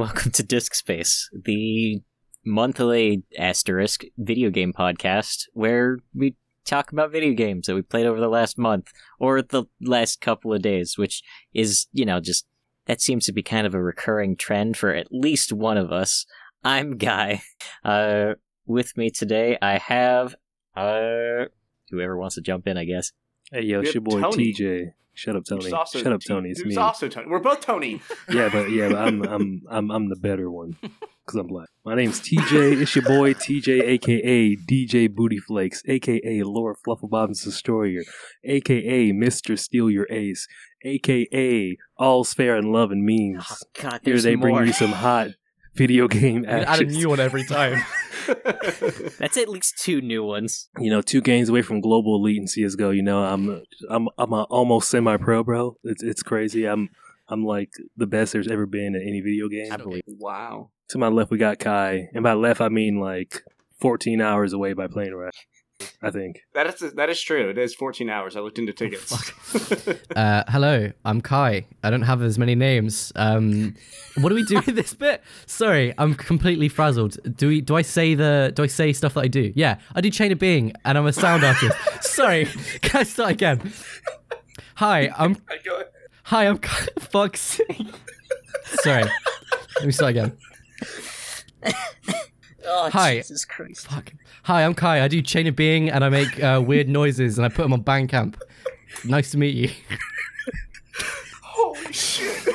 welcome to Disc Space, the monthly asterisk video game podcast where we talk about video games that we played over the last month or the last couple of days, which is, you know, just that seems to be kind of a recurring trend for at least one of us. I'm Guy. Uh, with me today, I have uh, whoever wants to jump in, I guess. Hey yo, We it's your boy Tony. TJ. Shut up, Tony. Also Shut up, T- Tony. It's me. also Tony. We're both Tony. Yeah, but yeah, but I'm I'm I'm I'm the better one because I'm black. My name's TJ. It's your boy TJ, aka DJ Booty Flakes, aka Lord Flufflebottom's Destroyer, aka Mister Steal Your Ace, aka All's Fair in Love and Memes. Oh, God, Here there's they bring you some hot video game You add a new one every time. That's at least two new ones. You know, two games away from global elite in CS:GO. You know, I'm I'm I'm a almost semi-pro, bro. It's it's crazy. I'm I'm like the best there's ever been in any video game. I believe. wow. To my left, we got Cai, and by left, I mean like 14 hours away by plane ride. I think. That is that is true. It is 14 hours. I looked into tickets. Uh, hello, I'm Cai. I don't have as many names. Um, what do we do with this bit? Sorry, I'm completely frazzled. Do we? Do I say the? Do I say stuff that I do? Yeah, I do Chain of Being, and I'm a sound artist. Sorry, can I start again? Hi, I'm. Hi, I'm. Cai- Fuck's sake. Sorry. Let me start again. Oh, Hi. Jesus Christ. Fuck. Hi, I'm Cai. I do Chain of Being, and I make uh, weird noises, and I put them on Bandcamp. Nice to meet you. Holy shit.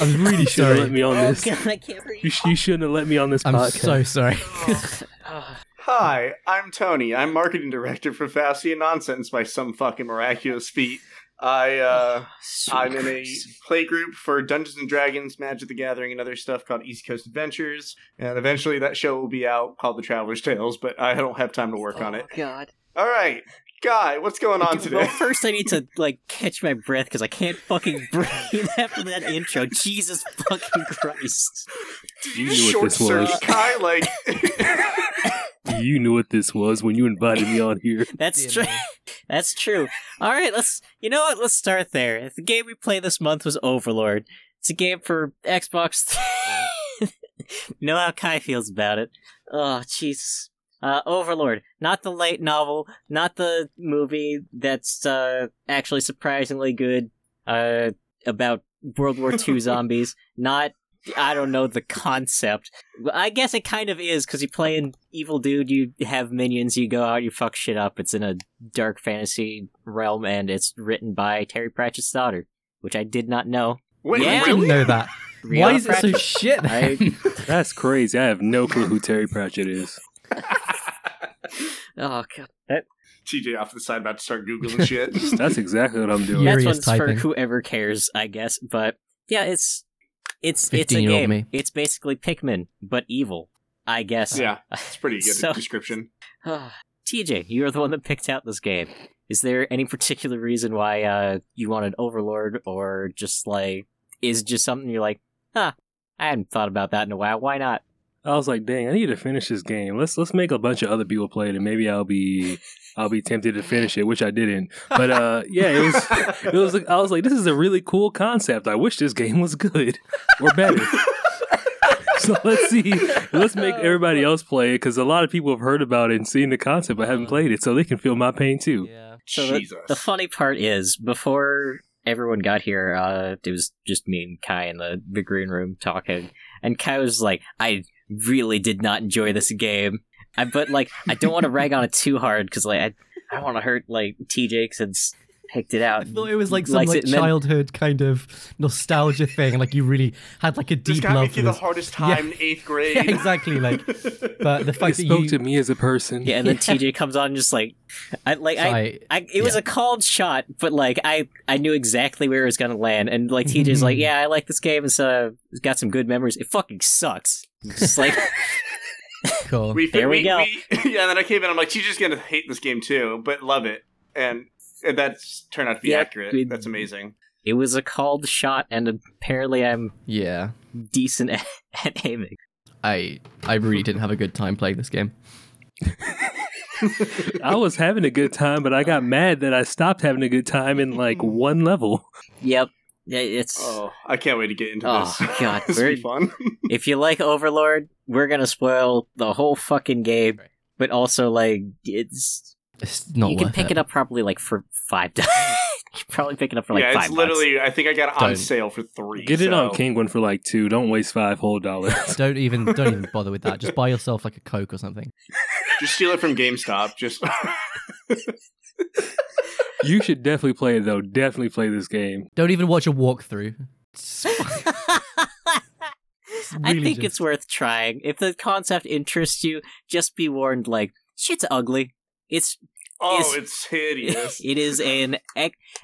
I'm really You shouldn't let sorry. me on Oh, this. God, I can't breathe. You, sh- you shouldn't have let me on this I'm podcast. so sorry. Hi, I'm Tony. I'm marketing director for Faustian Nonsense by some fucking miraculous feat. I uh I'm in a play group for Dungeons and Dragons, Magic the Gathering, and other stuff called East Coast Adventures. And eventually that show will be out called The Traveler's Tales, but I don't have time to work on it. Oh, God. All right. Guy, what's going on Well, today? first I need to like catch my breath because I can't fucking breathe after that intro. Jesus fucking Christ! Did You you, knew what short this was. circuit Cai? Like, You knew what this was when you invited me on here. That's true. That's true. All right, let's. You know what? Let's start there. The game we played this month was Overlord. It's a game for Xbox. you know how Cai feels about it. Oh, Jesus. Uh, Overlord, not the light novel, not the movie that's uh, actually surprisingly good uh, about World War II zombies, not I don't know the concept. I guess it kind of is because you play an evil dude, you have minions, you go out, you fuck shit up. It's in a dark fantasy realm, and it's written by Terry Pratchett's daughter, which I did not know. wait, Yeah. I didn't know that. Why Rhianna is it so shit I- That's crazy. I have no clue who Terry Pratchett is. Oh god, that, TJ off to the side about to start googling shit. That's exactly what I'm doing. Yeah. that's Furious one's for whoever cares, I guess. But yeah, it's it's it's a game. me. It's basically Pikmin, but evil. I guess. yeah, it's pretty good So- description. TJ, you're the one that picked out this game. Is there any particular reason why uh, you wanted Overlord, or just like is just something you're like, huh? I hadn't thought about that in a while. Why not? I was like, dang, I need to finish this game. Let's let's make a bunch of other people play it, and maybe I'll be I'll be tempted to finish it, which I didn't. But uh, yeah, it was it was. I was like, this is a really cool concept. I wish this game was good or better. so let's see. Let's make everybody else play it because a lot of people have heard about it and seen the concept, but haven't played it, so they can feel my pain too. yeah. So the, Jesus. the funny part is, before everyone got here, uh, it was just me and Cai in the, the green room talking, and Cai was like, "I really did not enjoy this game," I, but like, I don't want to rag on it too hard because like I, I want to hurt like TJ since picked it out. I thought it was like some like it, and then- childhood kind of nostalgia thing, like you really had like a deep got me love for through the hardest time in eighth grade. Yeah, exactly. Like, but the It fact that spoke you, to me as a person. Yeah, and then TJ comes on and just like, I like I. I, I, it was Yeah. a called shot, but like I, I knew exactly where it was gonna land, and like TJ's like, yeah, I like this game. It's uh, it's got some good memories. It fucking sucks. Just like, cool. we, There we go. yeah, and then I came in. I'm like, she's just gonna hate this game too, but love it, and, and that's turned out to be Yeah, accurate. we- That's amazing. it was a called shot, and apparently I'm yeah, decent at, at aiming. I I really didn't have a good time playing this game. I was having a good time, but I got mad that I stopped having a good time in like one level. Yep. Yeah, It's oh, I can't wait to get into this. Oh, this. God, this will be we're- fun. if you like Overlord, we're gonna spoil the whole fucking game. But also, like, it's It's not you can pick it. up probably like for five dollars. you probably pick it up for like yeah, five it's bucks. literally. I think I got it on Don't. sale for three. Get it on so- Penguin for like two. Don't waste five whole dollars. Don't even don't even bother with that. Just buy yourself like a Coke or something. Just steal it from GameStop. Just you should definitely play it though. Definitely play this game. Don't even watch a walkthrough. It's I think just- it's worth trying. If the concept interests you, just be warned. Like, shit's ugly. It's oh, It's- it's hideous. it is an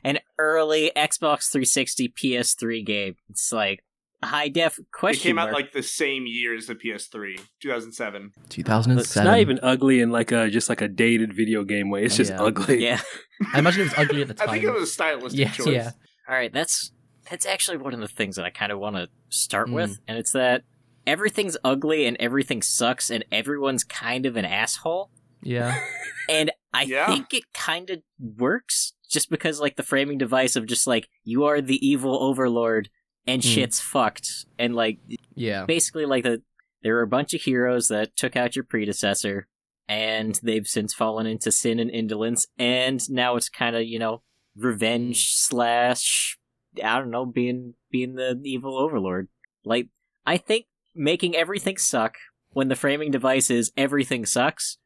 an early Xbox 360 PS3 game. It's like high def It question came out mark. like the same year as the PS3, 2007. 2007. It's not even ugly in like a just like a dated video game way. It's just Yeah. ugly. yeah. I imagine it was ugly at the time. I think it was a stylistic yeah, choice. yeah. All right, that's that's actually one of the things that I kind of want to start Mm. with, and it's that everything's ugly and everything sucks and everyone's kind of an asshole, Yeah. and I Yeah. think it kind of works just because like the framing device of just like you are the evil overlord and Mm. shit's fucked, and like Yeah. basically like the there are a bunch of heroes that took out your predecessor and they've since fallen into sin and indolence and now it's kind of you know revenge slash i don't know being being the evil overlord like i think making everything suck when the framing device is everything sucks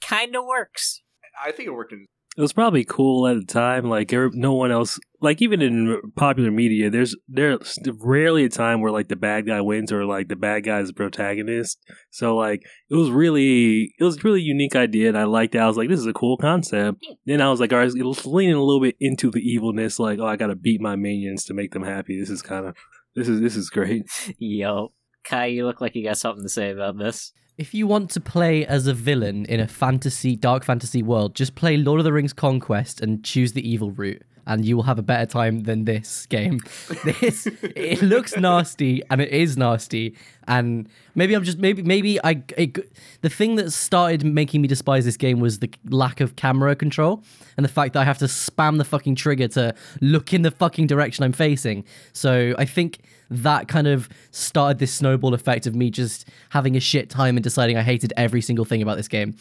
kind of works I think it worked in. It was probably cool at the time. Like er- no one else, like even in popular media, there's there's rarely a time where like the bad guy wins or like the bad guy is the protagonist. So like it was really it was a really unique idea, and I liked it. I was like, this is a cool concept. Then I was like, all right, it was leaning a little bit into the evilness. Like, oh, I got to beat my minions to make them happy. This is kind of this is this is great. yo cai you look like you got something to say about this If you want to play as a villain in a fantasy, dark fantasy world, just play Lord of the Rings Conquest and choose the evil route, and you will have a better time than this game. This it looks nasty, and it is nasty, and maybe I'm just maybe maybe I it, the thing that started making me despise this game was the lack of camera control and the fact that I have to spam the fucking trigger to look in the fucking direction I'm facing. So I think that kind of started this snowball effect of me just having a shit time and deciding I hated every single thing about this game.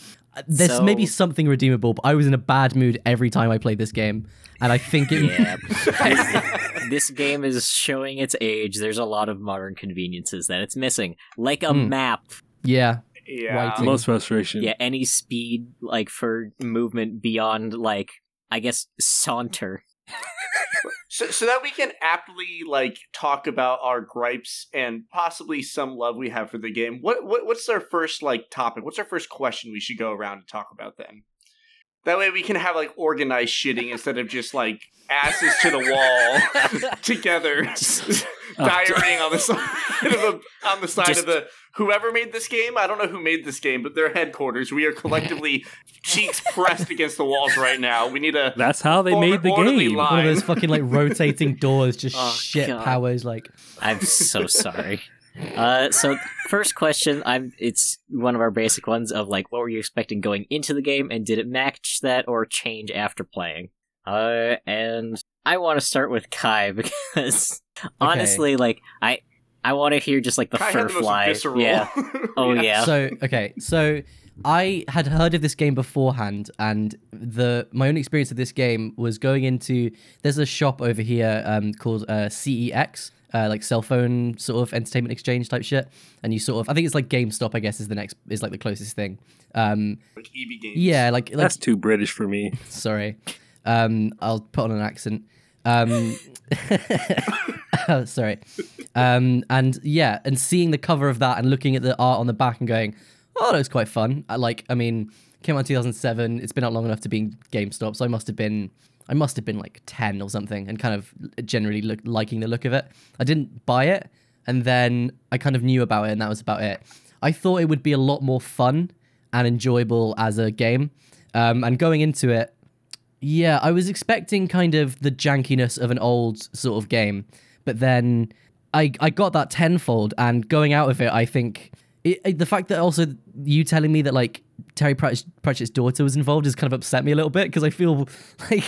There's So- maybe something redeemable, but I was in a bad mood every time I played this game, and I think it. Yeah. this, this game is showing its age. There's a lot of modern conveniences that it's missing, like a Mm. map. yeah, Yeah. Right. Most frustration. Yeah, any speed like for movement beyond like I guess saunter. So, so that we can aptly like talk about our gripes and possibly some love we have for the game. What, what what's our first like topic? What's our first question we should go around and talk about then? That way we can have like organized shitting instead of just like asses to the wall together, diarrheaing on the side of the on the side Just- of the whoever made this game. I don't know who made this game, but their headquarters. We are collectively cheeks pressed against the walls right now. We need a That's how they Form made the game. line. one of those fucking like rotating doors, just Oh, shit God. powers. Like, I'm so sorry. Uh, so first question, I'm it's one of our basic ones of like, what were you expecting going into the game, and did it match that or change after playing? Uh, and I want to start with Cai because honestly, like I, I want to hear just like the Kai fur had the fly. visceral. Yeah. Oh yeah. so okay, so I had heard of this game beforehand, and the my own experience of this game was going into. There's a shop over here um, called uh, CEX. Uh, like cell phone sort of entertainment exchange type shit, and you sort of I think it's like GameStop. I guess is the next is like the closest thing. Um, like EB games. yeah, like like That's too British for me. Sorry. Um, I'll put on an accent. Um, oh, sorry. Um, and yeah, and seeing the cover of that and looking at the art on the back and going, oh, that was quite fun. I like, I mean, came out in 2007. It's been out long enough to be in GameStop, so I must have been, I must have been like 10 or something, and kind of generally look, liking the look of it. I didn't buy it, and then I kind of knew about it, and that was about it. I thought it would be a lot more fun and enjoyable as a game. Um, and going into it, yeah, I was expecting kind of the jankiness of an old sort of game, but then I I got that tenfold, and going out of it, I think it, it- the fact that also you telling me that like Terry Pratchett, Pratchett's daughter was involved has kind of upset me a little bit because I feel like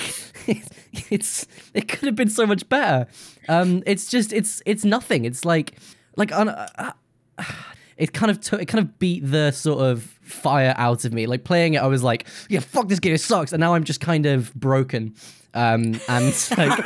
it's it could have been so much better. Um, it's just it's it's nothing. It's like like uh, it kind of took it kind of beat the sort of fire out of me. Like playing it, I was like, yeah, fuck this game, it sucks, and now I'm just kind of broken. Um, and like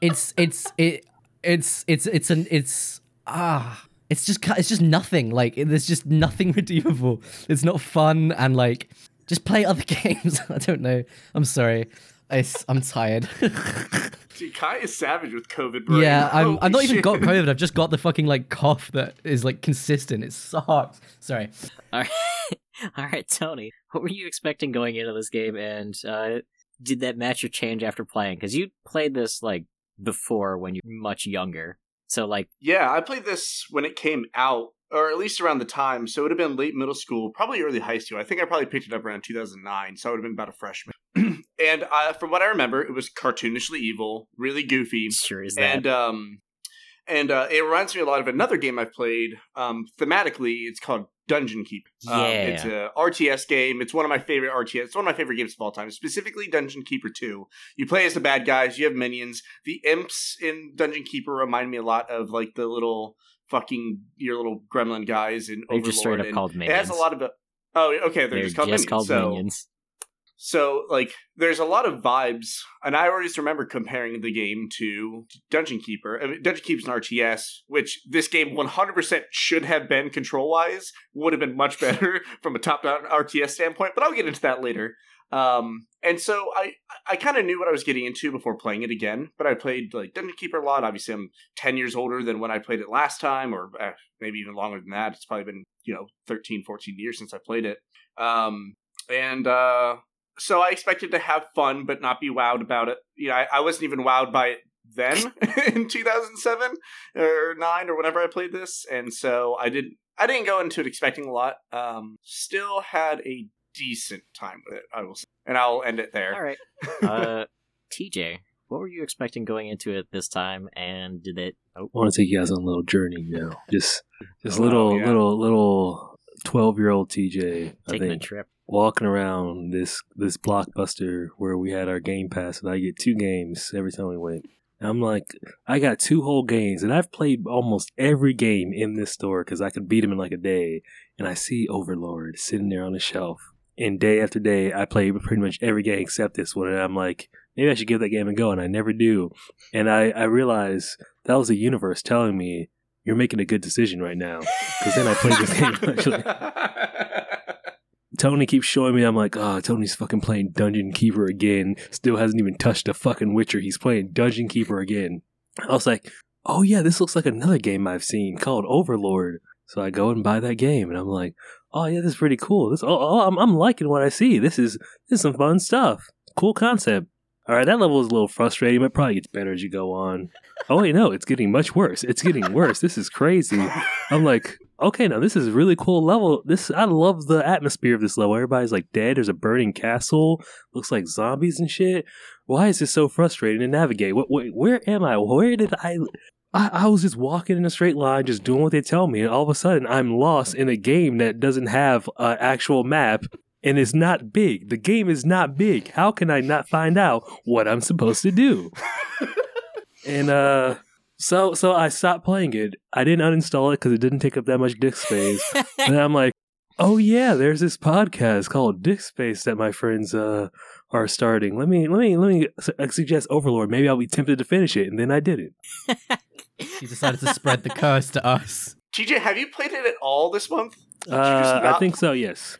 it's it's it it's it's it's an it's ah it's just it's just nothing like there's just nothing redeemable it's not fun and like just play other games i don't know i'm sorry I, am tired. Dude, Cai is savage with COVID. Brain. Yeah, I'm. I've not shit. even got COVID. I've just got the fucking like cough that is like consistent. It sucks. Sorry. All right, all right, Tony. What were you expecting going into this game, and uh, did that match your change after playing? Because you played this like before when you're much younger. So like Yeah, I played this when it came out, or at least around the time. So it would have been late middle school, probably early high school. I think I probably picked it up around 2009, so I would have been about a freshman. and uh, from what I remember, it was cartoonishly evil, really goofy. Sure is that. And um and uh, it reminds me a lot of another game I've played. Um, thematically, it's called Dungeon Keep. Yeah. Um, it's a RTS game. It's one of my favorite RTS. It's one of my favorite games of all time. Specifically, Dungeon Keeper Two. You play as the bad guys. You have minions. The imps in Dungeon Keeper remind me a lot of like the little fucking your little gremlin guys in They're Overlord. just straight up and called It minions. has a lot of. Oh, okay. They're, They're just called minions. called so, minions. So, like, there's a lot of vibes, and I always remember comparing the game to Dungeon Keeper. I mean, Dungeon Keeper's an RTS, which this game 100% should have been control wise, would have been much better from a top down RTS standpoint, but I'll get into that later. Um, and so I, I kind of knew what I was getting into before playing it again, but I played like Dungeon Keeper a lot. Obviously, I'm 10 years older than when I played it last time, or uh, maybe even longer than that. It's probably been, you know, 13, 14 years since I played it. Um, and, uh, so I expected to have fun, but not be wowed about it. You know, I, I wasn't even wowed by it then in 2007 or nine or whenever I played this, and so I didn't. I didn't go into it expecting a lot. Um, still had a decent time with it, I will say, and I'll end it there. All right. Uh, TJ, what were you expecting going into it this time, and did it? Oh, I want to take you guys on a little journey now. Just, just Oh, little, yeah. little, little twelve-year-old TJ. I taking a trip. Walking around this this blockbuster where we had our game pass, and I get two games every time we went. I'm like, I got two whole games, and I've played almost every game in this store because I could beat them in like a day. And I see Overlord sitting there on the shelf, and day after day, I play pretty much every game except this one. And I'm like, maybe I should give that game a go, and I never do. And I I realize that was the universe telling me you're making a good decision right now. Because then I played this game actually. Tony keeps showing me. I'm like, oh, Tony's fucking playing Dungeon Keeper again. Still hasn't even touched a fucking Witcher. He's playing Dungeon Keeper again. I was like, oh yeah, this looks like another game I've seen called Overlord. So I go and buy that game, and I'm like, oh yeah, this is pretty cool. This, oh, oh I'm, I'm liking what I see. This is this is some fun stuff. Cool concept. All right, that level is a little frustrating, but probably gets better as you go on. Oh wait, no, it's getting much worse. It's getting worse. This is crazy. I'm like, okay, now this is a really cool level. This I love the atmosphere of this level. Everybody's like dead. There's a burning castle. Looks like zombies and shit. Why is this so frustrating to navigate? What, where am I? Where did I, I? I was just walking in a straight line, just doing what they tell me, and all of a sudden I'm lost in a game that doesn't have an actual map and is not big. The game is not big. How can I not find out what I'm supposed to do? and uh so so I stopped playing it. I didn't uninstall it because it didn't take up that much disk space. and I'm like, oh yeah, there's this podcast called Disc Space that my friends uh are starting. Let me let me let me uh, suggest Overlord. Maybe I'll be tempted to finish it, and then I didn't. You decided to spread the curse to us. TJ, have you played it at all this month? Did you Uh, I think so. Yes,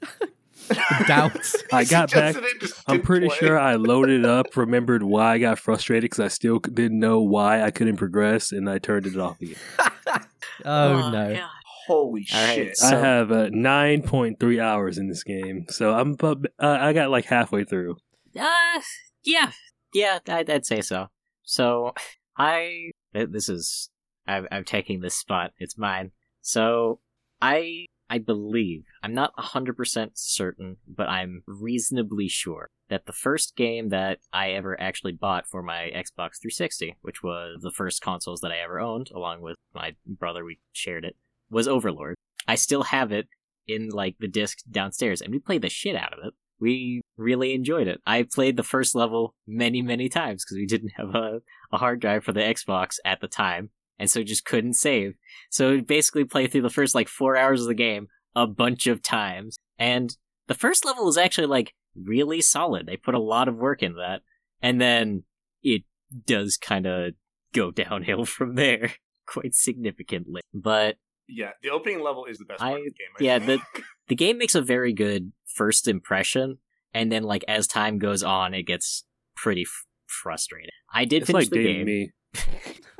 Doubt. I got back. suggested it, just I'm pretty play. sure I loaded up, remembered why I got frustrated because I still didn't know why I couldn't progress, and I turned it off again. Oh, no. God. Holy All right, shit! so- I have uh, 9.3 hours in this game, so I'm about, uh, I got like halfway through. Uh, yeah, yeah, I'd, I'd say so. So, I this is I'm, I'm taking this spot. It's mine. So, I I believe I'm not hundred percent certain, but I'm reasonably sure that the first game that I ever actually bought for my Xbox 360, which was the first consoles that I ever owned, along with my brother, we shared it, was Overlord. I still have it in like the disc downstairs, and we played the shit out of it. We really enjoyed it. I played the first level many, many times because we didn't have a, a hard drive for the Xbox at the time, and so just couldn't save. So we basically played through the first like four hours of the game a bunch of times, and the first level was actually like really solid. They put a lot of work in that, and then it does kind of go downhill from there quite significantly. But Yeah, the opening level is the best part I- of the game. I yeah, think. the game makes a very good first impression, and then like as time goes on, it gets pretty f- frustrating. I did It's finish like the game. me.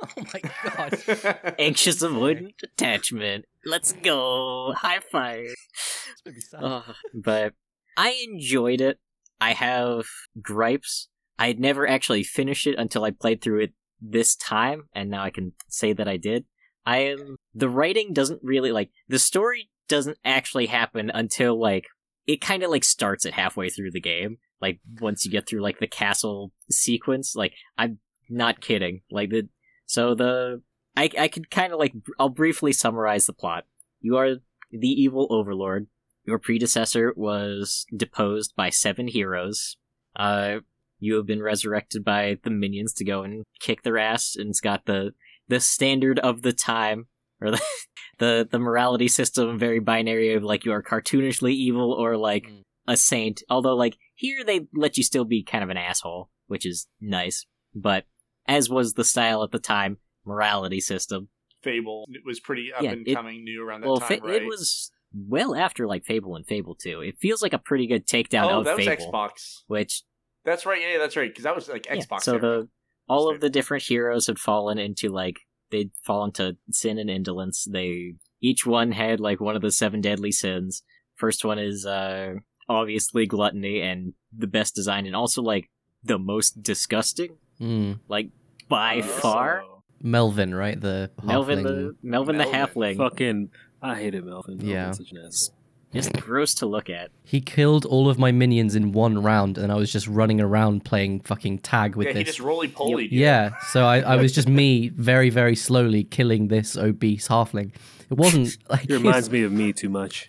oh my god. Anxious avoidant attachment. Let's go. High five. This made me sad. Ugh, but I enjoyed it. I have gripes. I had never actually finished it until I played through it this time, and now I can say that I did. I am the writing doesn't really like the story doesn't actually happen until like it kind of like starts at halfway through the game. Like once you get through like the castle sequence, like I'm not kidding. Like the so the I I could kind of like I'll briefly summarize the plot. You are the evil overlord. Your predecessor was deposed by seven heroes. Uh, you have been resurrected by the minions to go and kick their ass, and it's got the the standard of the time, or the the, the morality system very binary of like you are cartoonishly evil or like Mm. a saint. Although like here they let you still be kind of an asshole, which is nice. But as was the style at the time, morality system. Fable it was pretty up Yeah, and it- coming new around that well, time, fa- right? it was well after like Fable and Fable 2. It feels like a pretty good takedown oh, of that was Fable, Xbox. which That's right. Yeah, that's right. Because that was like yeah, Xbox. so era. the all of Stable. the different heroes had fallen into like they'd fallen to sin and indolence. They each one had like one of the seven deadly sins. First one is uh obviously gluttony and the best design and also like the most disgusting Mm. like by Oh. far. Melvin, right? The Melvin the Melvin, the halfling. Fucking, I hated Melvin. Melvin's Yeah. such an asshole. Just gross to look at. He killed all of my minions in one round, and I was just running around playing fucking tag with yeah, he this. just roly poly. Yeah, so I, I was just me very, very slowly killing this obese halfling. It wasn't like It reminds me of me too much.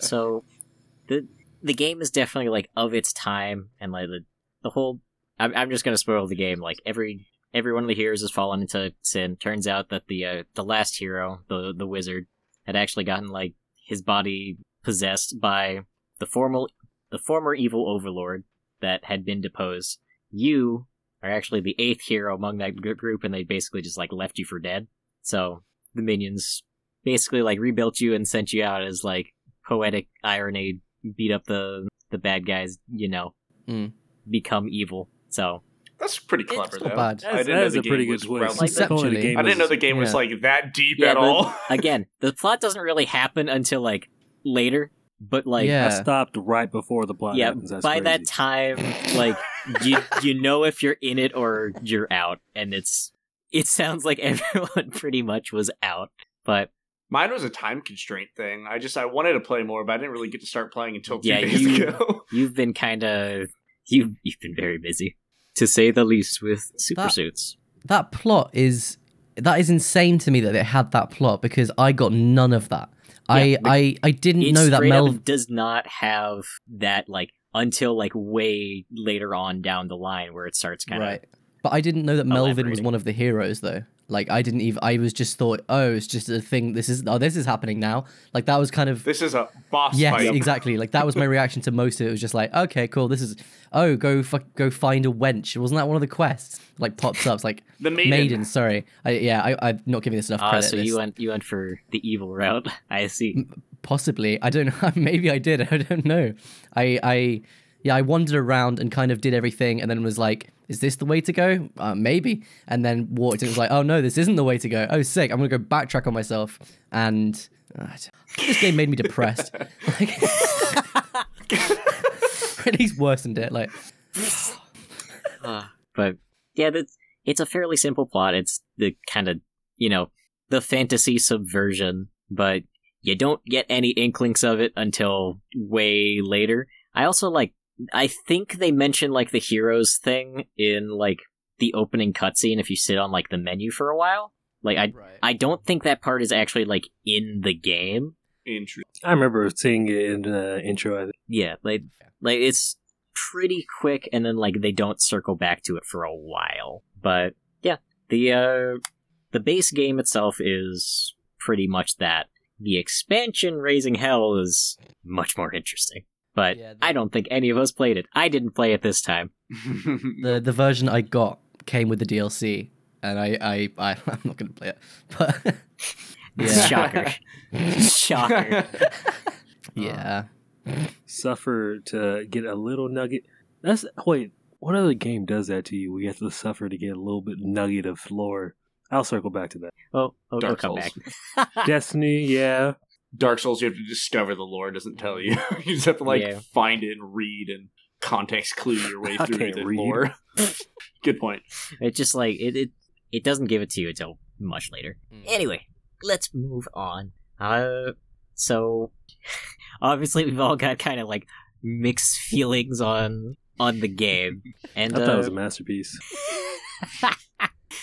so the the game is definitely like of its time and like the the whole I'm, I'm just gonna spoil the game. Like every every one of the heroes has fallen into sin. Turns out that the uh, the last hero the the wizard had actually gotten like his body possessed by the formal the former evil overlord that had been deposed. You are actually the eighth hero among that group and they basically just like left you for dead. So the minions basically like rebuilt you and sent you out as like poetic irony beat up the the bad guys you know Mm. become evil so That's pretty clever, It's though. bad. That's, I didn't that know is the a pretty game good was twist. Like that- Calling it a Conceptually. game I didn't know the game was yeah. like that deep Yeah, at all. again the plot doesn't really happen until like later but like Yeah. I stopped right before the plot yeah happens. By crazy. that time like you you know if you're in it or you're out and it's it sounds like everyone pretty much was out but Mine was a time constraint thing. I just I wanted to play more, but I didn't really get to start playing until two Yeah, days you- ago. you've been kind of you've you've been very busy to say the least with super That- suits that plot is that is insane to me that it had that plot because I got none of that. I, Yeah, the- I I didn't know that Mel. does not have that like until like way later on down the line where it starts kind of Right. But I didn't know that Melvin was one of the heroes though. Like I didn't even I was just thought, oh, it's just a thing. This is oh this is happening now. Like that was kind of This is a boss Yes, fight. exactly. Like that was my reaction to most of it. It was just like, okay, cool. This is oh, go fuck, go find a wench. Wasn't that one of the quests? Like pops up. It's like The maiden. maiden. Sorry, I, yeah, I, I'm not giving this enough Ah, credit. so you went you went for the evil route. I see. possibly. I don't know. Maybe I did. I don't know. I I yeah, I wandered around and kind of did everything, and then was like, "Is this the way to go? Uh, maybe." And then walked and was like, "Oh no, this isn't the way to go. Oh, sick! I'm gonna go backtrack on myself." And uh, this game made me depressed. Like, at least worsened it. Like, Ah, but yeah, that's it's a fairly simple plot. It's the kind of you know the fantasy subversion, but you don't get any inklings of it until way later. I also like. I think they mention like the heroes thing in like the opening cutscene if you sit on like the menu for a while. Like I I don't think that part is actually like in the game. Interesting. I remember seeing it in the intro. I think. Yeah, like like it's pretty quick, and then like they don't circle back to it for a while. But yeah, the uh the base game itself is pretty much that. The expansion, Raising Hell, is much more interesting. But Yeah, the- I don't think any of us played it. I didn't play it this time. The the version I got came with the DLC, and I I, I I'm not gonna play it, but yeah, Shocker. Shocker. yeah. Suffer to get a little nugget. That's wait. What other game does that to you? We have to suffer to get a little bit nugget of lore. I'll circle back to that. Oh, oh, Dark come Souls. back. Destiny, yeah. Dark Souls, you have to discover the lore. It doesn't tell you. you just have to like Yeah. find it and read and context clue your way through can't the read. lore. Good point. It just like it, it it doesn't give it to you until much later. Anyway, let's move on. Uh so obviously we've all got kind of like mixed feelings on on the game. And I thought it was uh, a masterpiece.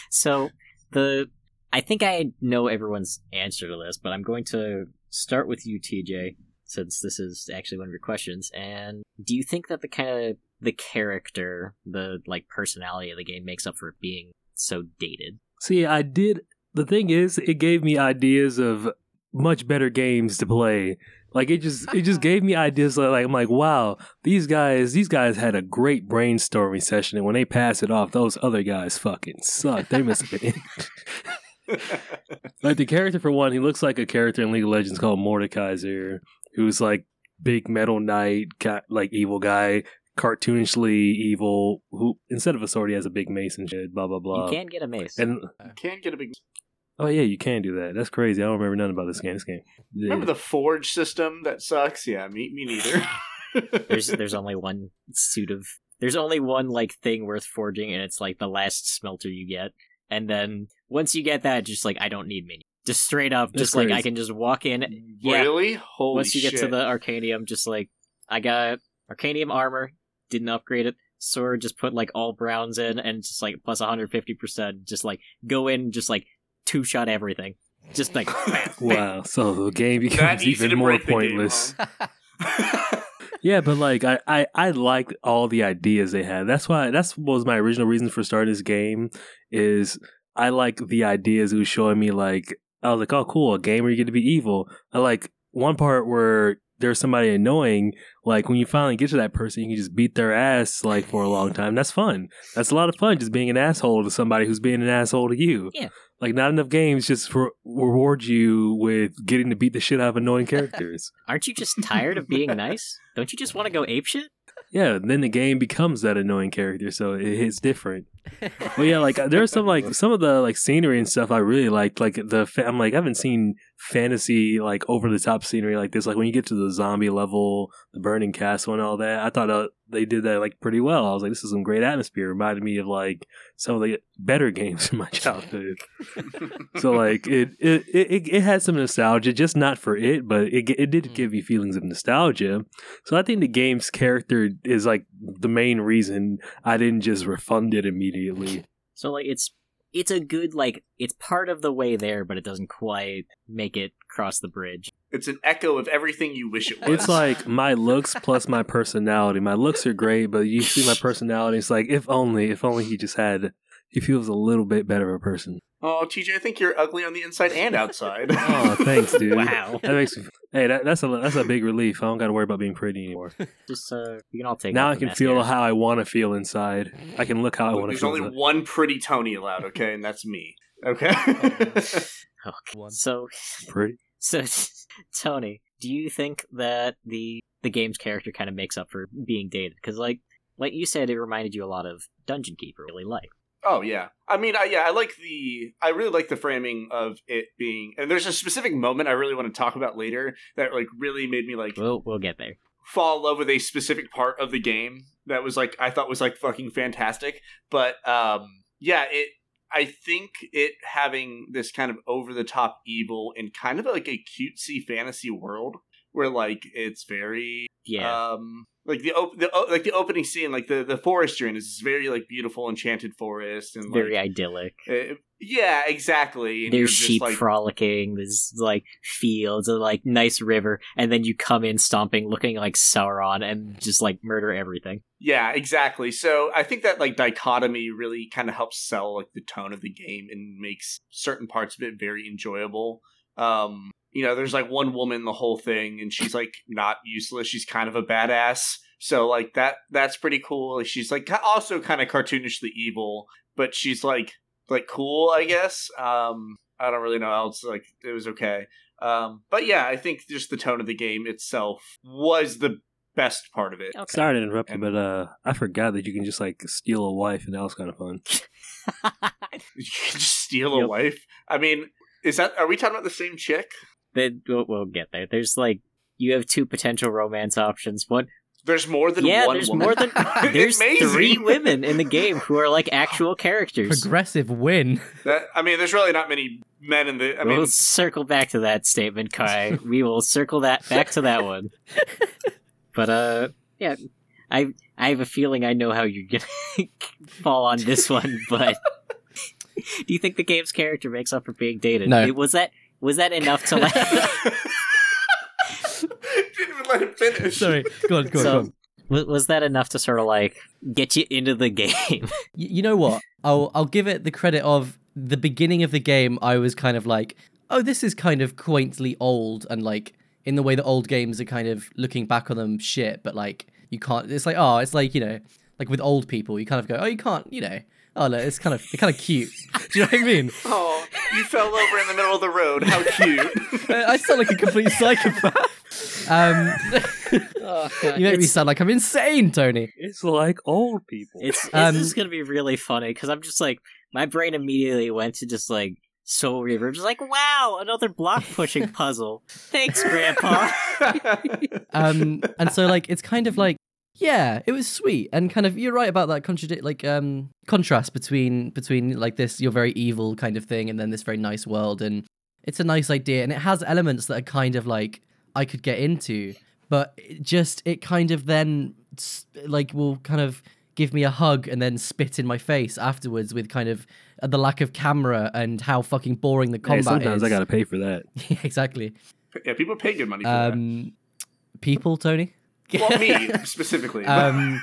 so the I think I know everyone's answer to this, but I'm going to start with you, TJ, since this is actually one of your questions. And do you think that the kind of the character, the like personality of the game makes up for it being so dated? See, I did. The thing is, it gave me ideas of much better games to play. Like it just, it just gave me ideas. Like, like I'm like, wow, these guys, these guys had a great brainstorming session, and when they pass it off, those other guys fucking suck. They must have been. like the character for one, he looks like a character in League of Legends called Mordekaiser, who's like big metal knight, like evil guy, cartoonishly evil. Who instead of a sword, he has a big mace and shit. Blah blah blah. you can get a mace. and Can't get a big. Oh yeah, you can do that. That's crazy. I don't remember nothing about this game. This game. Remember the forge system that sucks? Yeah, me, me neither. there's there's only one suit of there's only one like thing worth forging, and it's like the last smelter you get. And then once you get that, just like I don't need minions. Just straight up, That's just like I can just walk in. Yeah. Really? Holy once you shit! get to the Arcanium, just like I got Arcanium armor, didn't upgrade it. Sword, just put like all browns in, and just like plus 150 percent. Just like go in, just like two shot everything. Just like bam, bam. Wow. So the game becomes easy even more break game, pointless. Yeah, but like I, I, I liked all the ideas they had. That's why that's what was my original reason for starting this game. Is I like the ideas it was showing me. Like I was like, oh, cool, a game where you get to be evil. I like one part where there's somebody annoying. Like when you finally get to that person, you can just beat their ass like for a long time. That's fun. That's a lot of fun. Just being an asshole to somebody who's being an asshole to you. Yeah. Like not enough games just for, reward you with getting to beat the shit out of annoying characters. Aren't you just tired of being nice? Don't you just want to go ape shit? Yeah, then the game becomes that annoying character, so it, it's different. Well, yeah, like there's some like some of the like scenery and stuff I really liked. Like the fa- I'm like I haven't seen fantasy like over the top scenery like this. Like when you get to the zombie level, the burning castle, and all that. I thought uh, they did that like pretty well. I was like, this is some great atmosphere. Reminded me of like some of the better games in my childhood. so like it it, it it had some nostalgia, just not for it, but it it did give you feelings of nostalgia. So I think the game's character is like the main reason I didn't just refund it immediately. So like it's it's a good like it's part of the way there, but it doesn't quite make it cross the bridge. it's an echo of everything you wish it was. It's like my looks plus my personality. My looks are great, but you see my personality. It's like if only, if only he just had, he feels a little bit better of a person. Oh, TJ, I think you're ugly on the inside and outside. Oh, thanks, dude. Wow. That makes me. Hey, that, that's a that's a big relief. I don't got to worry about being pretty anymore. Just uh we can all take now I can feel mascara. how I want to feel inside. I can look how I want to feel. There's only inside. one pretty Tony allowed, okay, and that's me. Okay. Oh, One. So Pretty. so Tony, do you think that the the game's character kind of makes up for being dated? Because like like you said, it reminded you a lot of Dungeon Keeper. Really like. Oh yeah, I mean, I, yeah, I like the, I really like the framing of it being, and there's a specific moment I really want to talk about later that like really made me like We'll we'll get there. fall in love with a specific part of the game that was like I thought was like fucking fantastic. But um, yeah, it, I think it having this kind of over the top evil in kind of like a cutesy fantasy world where like it's very Yeah. um like the op- the o- like the opening scene like the the forest you're in is this very like beautiful enchanted forest and like, very idyllic. it- Yeah, exactly. And There's just sheep like, frolicking. There's like fields, a like nice river, and then you come in stomping, looking like Sauron, and just like murder everything. Yeah, exactly. So I think that like dichotomy really kind of helps sell like the tone of the game and makes certain parts of it very enjoyable. Um, you know, there's like one woman the whole thing, and she's like not useless. She's kind of a badass. So like that that's pretty cool. She's like also kind of cartoonishly evil, but she's like like cool, I guess. Um, I don't really know how else. Like it was okay. Um, but yeah, I think just the tone of the game itself was the best part of it. Okay. Sorry to interrupt you, And- but uh, I forgot that you can just like steal a wife, and that was kind of fun. You can just steal a wife. I mean, is that are we talking about the same chick? Then we'll, we'll get there. There's like you have two potential romance options. One, There's more than yeah, one there's woman. more than there's three women in the game who are like actual characters. Progressive win. That, I mean, there's really not many men in the. I we'll circle back to that statement, Cai. we will circle that back to that one. But uh, yeah, I I have a feeling I know how you're gonna fall on this one. But do you think the game's character makes up for being dated? No. It- was that was that enough to like? didn't even let him finish. Sorry, go on, go on, So- go on. was, was that enough to sort of like get you into the game? Y- you know what? I'll I'll give it the credit of the beginning of the game. I was kind of like, oh, this is kind of quaintly old, and like in the way that old games are kind of looking back on them shit, but like you can't. It's like oh, it's like you know, like with old people, you kind of go, oh, you can't, you know. Oh, no, it's kind of it's kind of cute. Do you know what I mean? Oh, you fell over in the middle of the road. How cute. I I sound like a complete psychopath. Um, oh, God. you make me sound like I'm insane, Tony. It's like old people. it's, Um, this is gonna be really funny because I'm just like my brain immediately went to just like Soul Reaver, just like wow, another block pushing puzzle. Thanks, Grandpa. um and so like it's kind of like yeah it was sweet and kind of you're right about that contradict like um contrast between between like this you're very evil kind of thing and then this very nice world and it's a nice idea and it has elements that are kind of like i could get into but it just it kind of then like will kind of give me a hug and then spit in my face afterwards with kind of uh, the lack of camera and how fucking boring the Hey, combat sometimes is I gotta pay for that. yeah, exactly yeah, people pay good money for that. um people tony Well, me specifically. um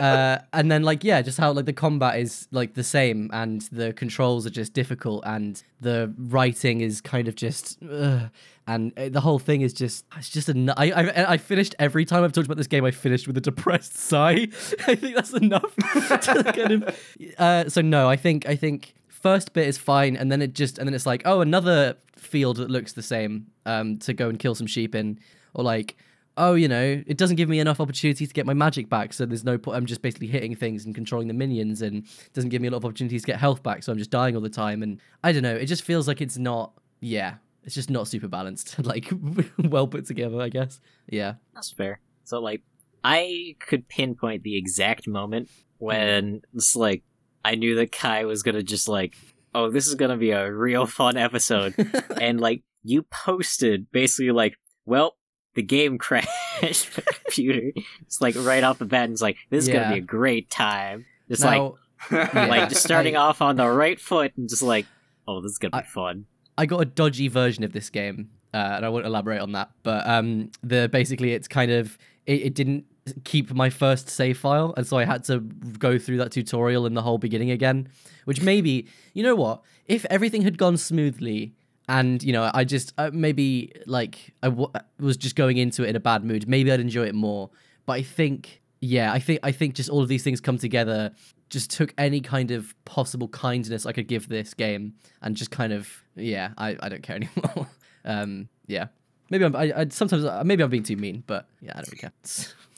uh and then like yeah just how like the combat is like the same and the controls are just difficult and the writing is kind of just ugh, and uh, the whole thing is just it's just a I, I I finished every time I've talked about this game I finished with a depressed sigh I think that's enough to kind of uh so no I think I think first bit is fine and then it just and then it's like oh another field that looks the same um to go and kill some sheep in or like oh, you know, it doesn't give me enough opportunities to get my magic back. So there's no point. I'm just basically hitting things and controlling the minions, and it doesn't give me a lot of opportunities to get health back. So I'm just dying all the time. And I don't know. It just feels like it's not. Yeah, it's just not super balanced. like well put together, I guess. Yeah. That's fair. So like I could pinpoint the exact moment mm-hmm. when it's like I knew that Cai was gonna just like, oh, this is gonna be a real fun episode. and like you posted basically like, well, the game crashed my computer. It's like right off the bat and it's like, this is Yeah. gonna be a great time. Just like yeah. like just starting I- off on the right foot and just like, oh, this is gonna be I- fun. I got a dodgy version of this game, uh, and I won't elaborate on that. But um, the basically it's kind of it, it didn't keep my first save file, and so I had to go through that tutorial in the whole beginning again. Which maybe you know what, if everything had gone smoothly. And you know, I just uh, maybe like I w- was just going into it in a bad mood. Maybe I'd enjoy it more. But I think, yeah, I think I think just all of these things come together. Just took any kind of possible kindness I could give this game, and just kind of, yeah, I, I don't care anymore. um, yeah, maybe I'm, I, I sometimes uh, maybe I'm being too mean, but yeah, I don't really care.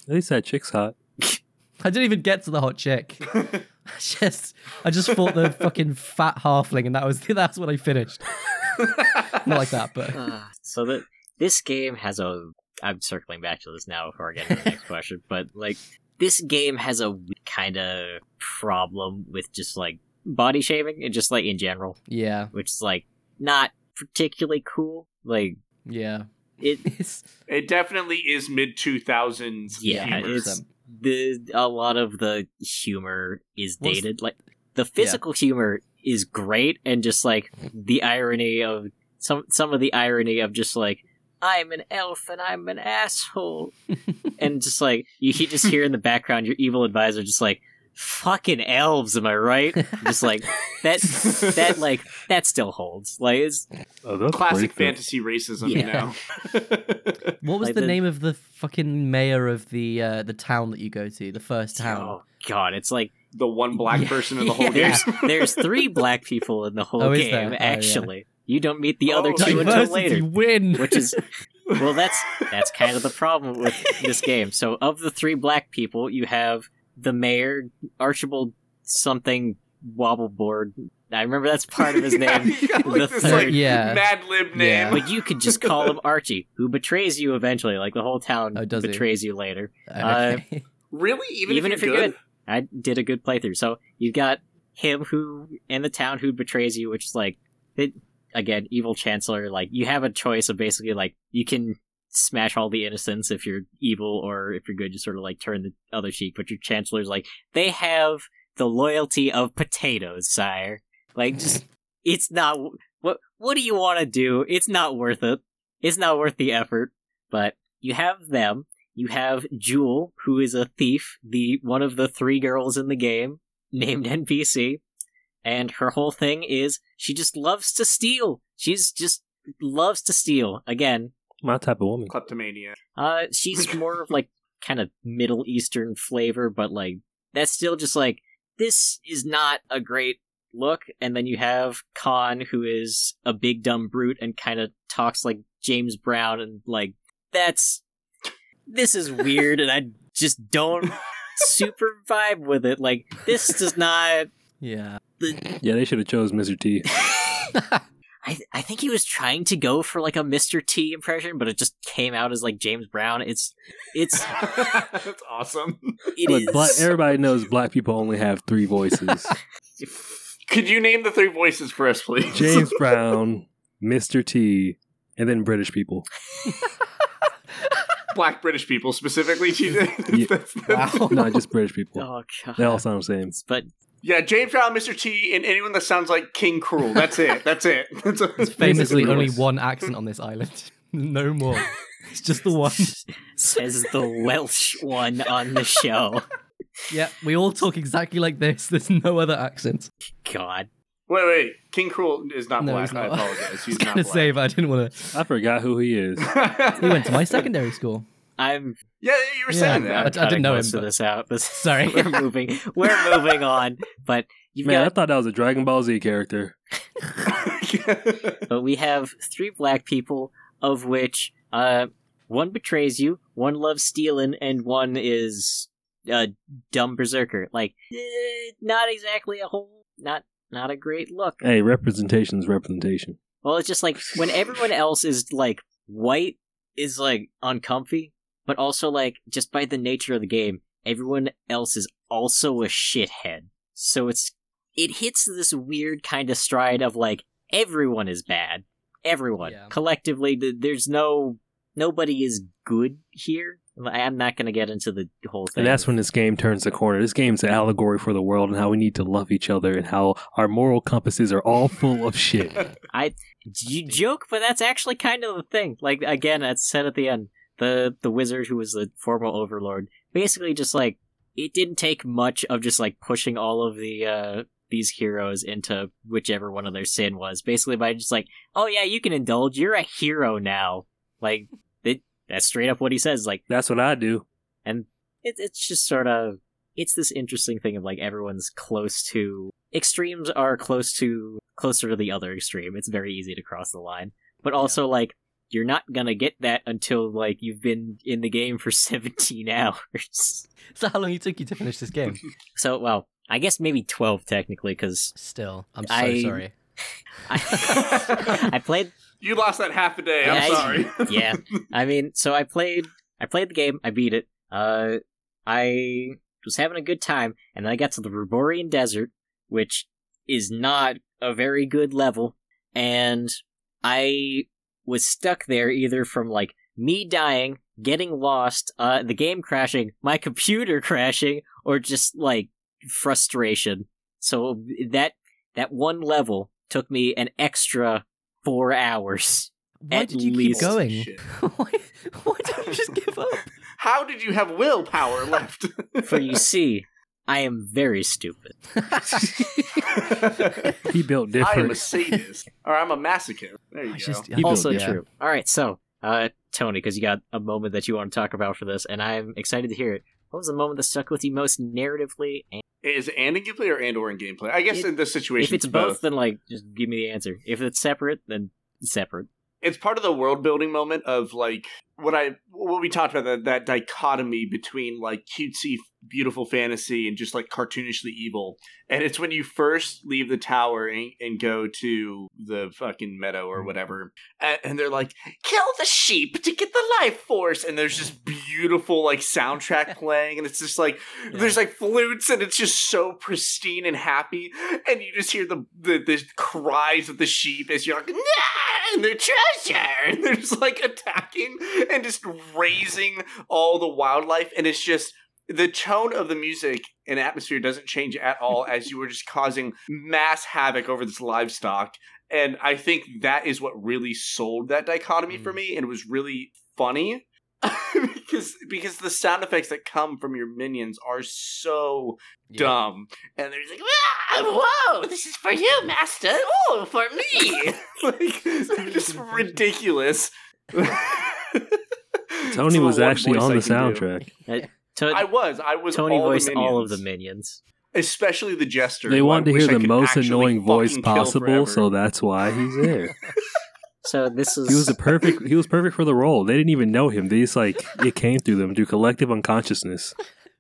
At least that chick's hot. I didn't even get to the hot chick. I just I just fought the fucking fat halfling, and that was that's when I finished. Not like that, but Uh, so that this game has a I'm circling back to this now before I get to the next question, but like this game has a kind of problem with just like body shaming and just like in general, yeah, which is like not particularly cool. Like yeah. it It's, it definitely is mid two thousands. Yeah, it's- the a lot of the humor is What's- dated. Like the physical humor is great, and just like the irony of some some of the irony of just like I'm an elf and I'm an asshole, and just like you, you just hear in the background your evil advisor just like fucking elves, am I right? just like that that like that still holds. Like it's Oh, that's Classic great, though. fantasy racism, Yeah. you know. What was Like the, the- name of the fucking mayor of the uh, the town that you go to? The first town. oh god, it's like the one black Yeah. person in the whole Yeah. game. there's three black people in the whole Oh, game. there? Oh, yeah. actually, you don't meet the other oh, two until Diversity later. win. which is well that's that's kind of the problem with this game so of the three black people you have the mayor archibald something wobbleboard i remember that's part of his Yeah, name he got, like, The this third- like yeah. Mad Lib name. Yeah. but you could just call him archie who betrays you eventually like the whole town Oh, does he? betrays you later Okay. Uh, really? Even, Even if if you're, you're good? I did a good playthrough. So you've got him who in the town who betrays you which is like it, again evil chancellor like you have a choice of basically like you can smash all the innocents if you're evil or if you're good you sort of like turn the other cheek but your chancellor's like they have the loyalty of potatoes sire. Like just it's not what what do you want to do? It's not worth it. It's not worth the effort. But you have them you have Jewel, who is a thief, the one of the three girls in the game, named NPC, and her whole thing is she just loves to steal. She's just loves to steal. Again, My type of woman. Kleptomania. uh, she's more of like kind of Middle Eastern flavor, but like that's still just like this is not a great look. And then you have Kahn, who is a big dumb brute and kind of talks like James Brown, and like that's this is weird, and I just don't super vibe with it. Like this does not. yeah. Yeah, they should have chose Mr. T. I I think he was trying to go for like a Mr. T impression, but it just came out as like James Brown. It's it's That's awesome. it Look, is- black, everybody knows black people only have three voices: Could you name the three voices for us, please? James Brown, Mr. T, and then British people. Black British people specifically. TJ. Yeah. That's- that's- Wow. No, just British people. Oh god. They all sound the same. But Yeah, James Brown, Mr. T, and anyone that sounds like King Krule. That's it. That's it. That's a, Famously, Basically only one accent on this island. no more. It's just the one. says the Welsh one on the show. Yeah, we all talk exactly like this. There's no other accent. God. Wait, wait. King Krule is not No, black. he's I not. apologize. I was He's gonna not say, black. but I didn't want to. I forgot who he is. He went to my secondary school. I'm Yeah, you were Yeah, saying I- that. I cutting didn't know most him, of but- this out. This, Sorry. we're moving. We're moving on. But you've Man, I thought that was a Dragon Ball Z character. but we have three black people, of which uh one betrays you, one loves stealing, and one is a dumb berserker. Like eh, not exactly a whole not not a great look. Hey, representation's representation. Well, it's just like when everyone else is like white is like uncomfy, but also like just by the nature of the game, everyone else is also a shithead. So it's it hits this weird kind of stride of like everyone is bad. Everyone Yeah. collectively, there's no nobody is good here. I'm not going to get into the whole thing. And that's when this game turns the corner. This game's an allegory for the world and how we need to love each other and how our moral compasses are all full of shit. I you joke, but that's actually kind of the thing. Like again, that's said at the end. The the wizard who was the former overlord basically just like it didn't take much of just like pushing all of the uh these heroes into whichever one of their sin was. Basically by just like, oh yeah, you can indulge. You're a hero now. Like it, that's straight up what he says. Like That's what I do. And it, it's just sort of it's this interesting thing of like everyone's close to extremes are close to closer to the other extreme it's very easy to cross the line but also like you're not gonna get that until like you've been in the game for 17 hours So how long it took you to finish this game? so well i guess maybe 12 technically because Still, I'm so I- sorry. I, I played you lost that half a day. I'm Yeah, I- sorry. yeah i mean so i played i played the game i beat it uh i was having a good time and then i got to the ruborian desert which is not a very good level and i was stuck there either from like me dying getting lost uh the game crashing my computer crashing or just like frustration so that that one level took me an extra four hours. Why At did you least. keep going? Why, why don't you just give up? How did you have willpower left? For you see, I am very stupid. He built different. I am a different. sadist, or I'm a masochist. There you I go. just- also built- yeah. true. All right, so uh, Tony, because you got a moment that you want to talk about for this, and I'm excited to hear it. What was the moment that stuck with you most narratively? Is it and in gameplay or and or in gameplay? I guess It- in this situation, if it's both, then like just give me the answer. If it's separate, then separate. it's part of the world building moment of like what I what we talked about that that dichotomy between like cutesy beautiful fantasy and just like cartoonishly evil. And it's when you first leave the tower and, and go to the fucking meadow or mm-hmm. whatever, and, and they're like, "Kill the sheep to get the life force," and there's just beautiful like soundtrack playing, and it's just like there's like flutes, and it's just so pristine and happy, and you just hear the the, the cries of the sheep as you're like, "Nah!" and their treasure, and they're just like attacking and just raising all the wildlife, and it's just the tone of the music and atmosphere doesn't change at all as you were just causing mass havoc over this livestock. And I think that is what really sold that dichotomy for Mm. me, and it was really funny because because the sound effects that come from your minions are so Yeah. dumb, and they're just like, "Ah, "Whoa, this is for you, master! Oh, for me!" like they're just ridiculous. Tony was actually on I the can do. soundtrack. To- I was. I was. Tony all the voiced all of the minions. minions. especially the jester. They who I wanted to hear the most annoying voice possible, so that's why he's there. So this is He was a perfect. He was perfect for the role. They didn't even know him. They just like it came through them through collective unconsciousness.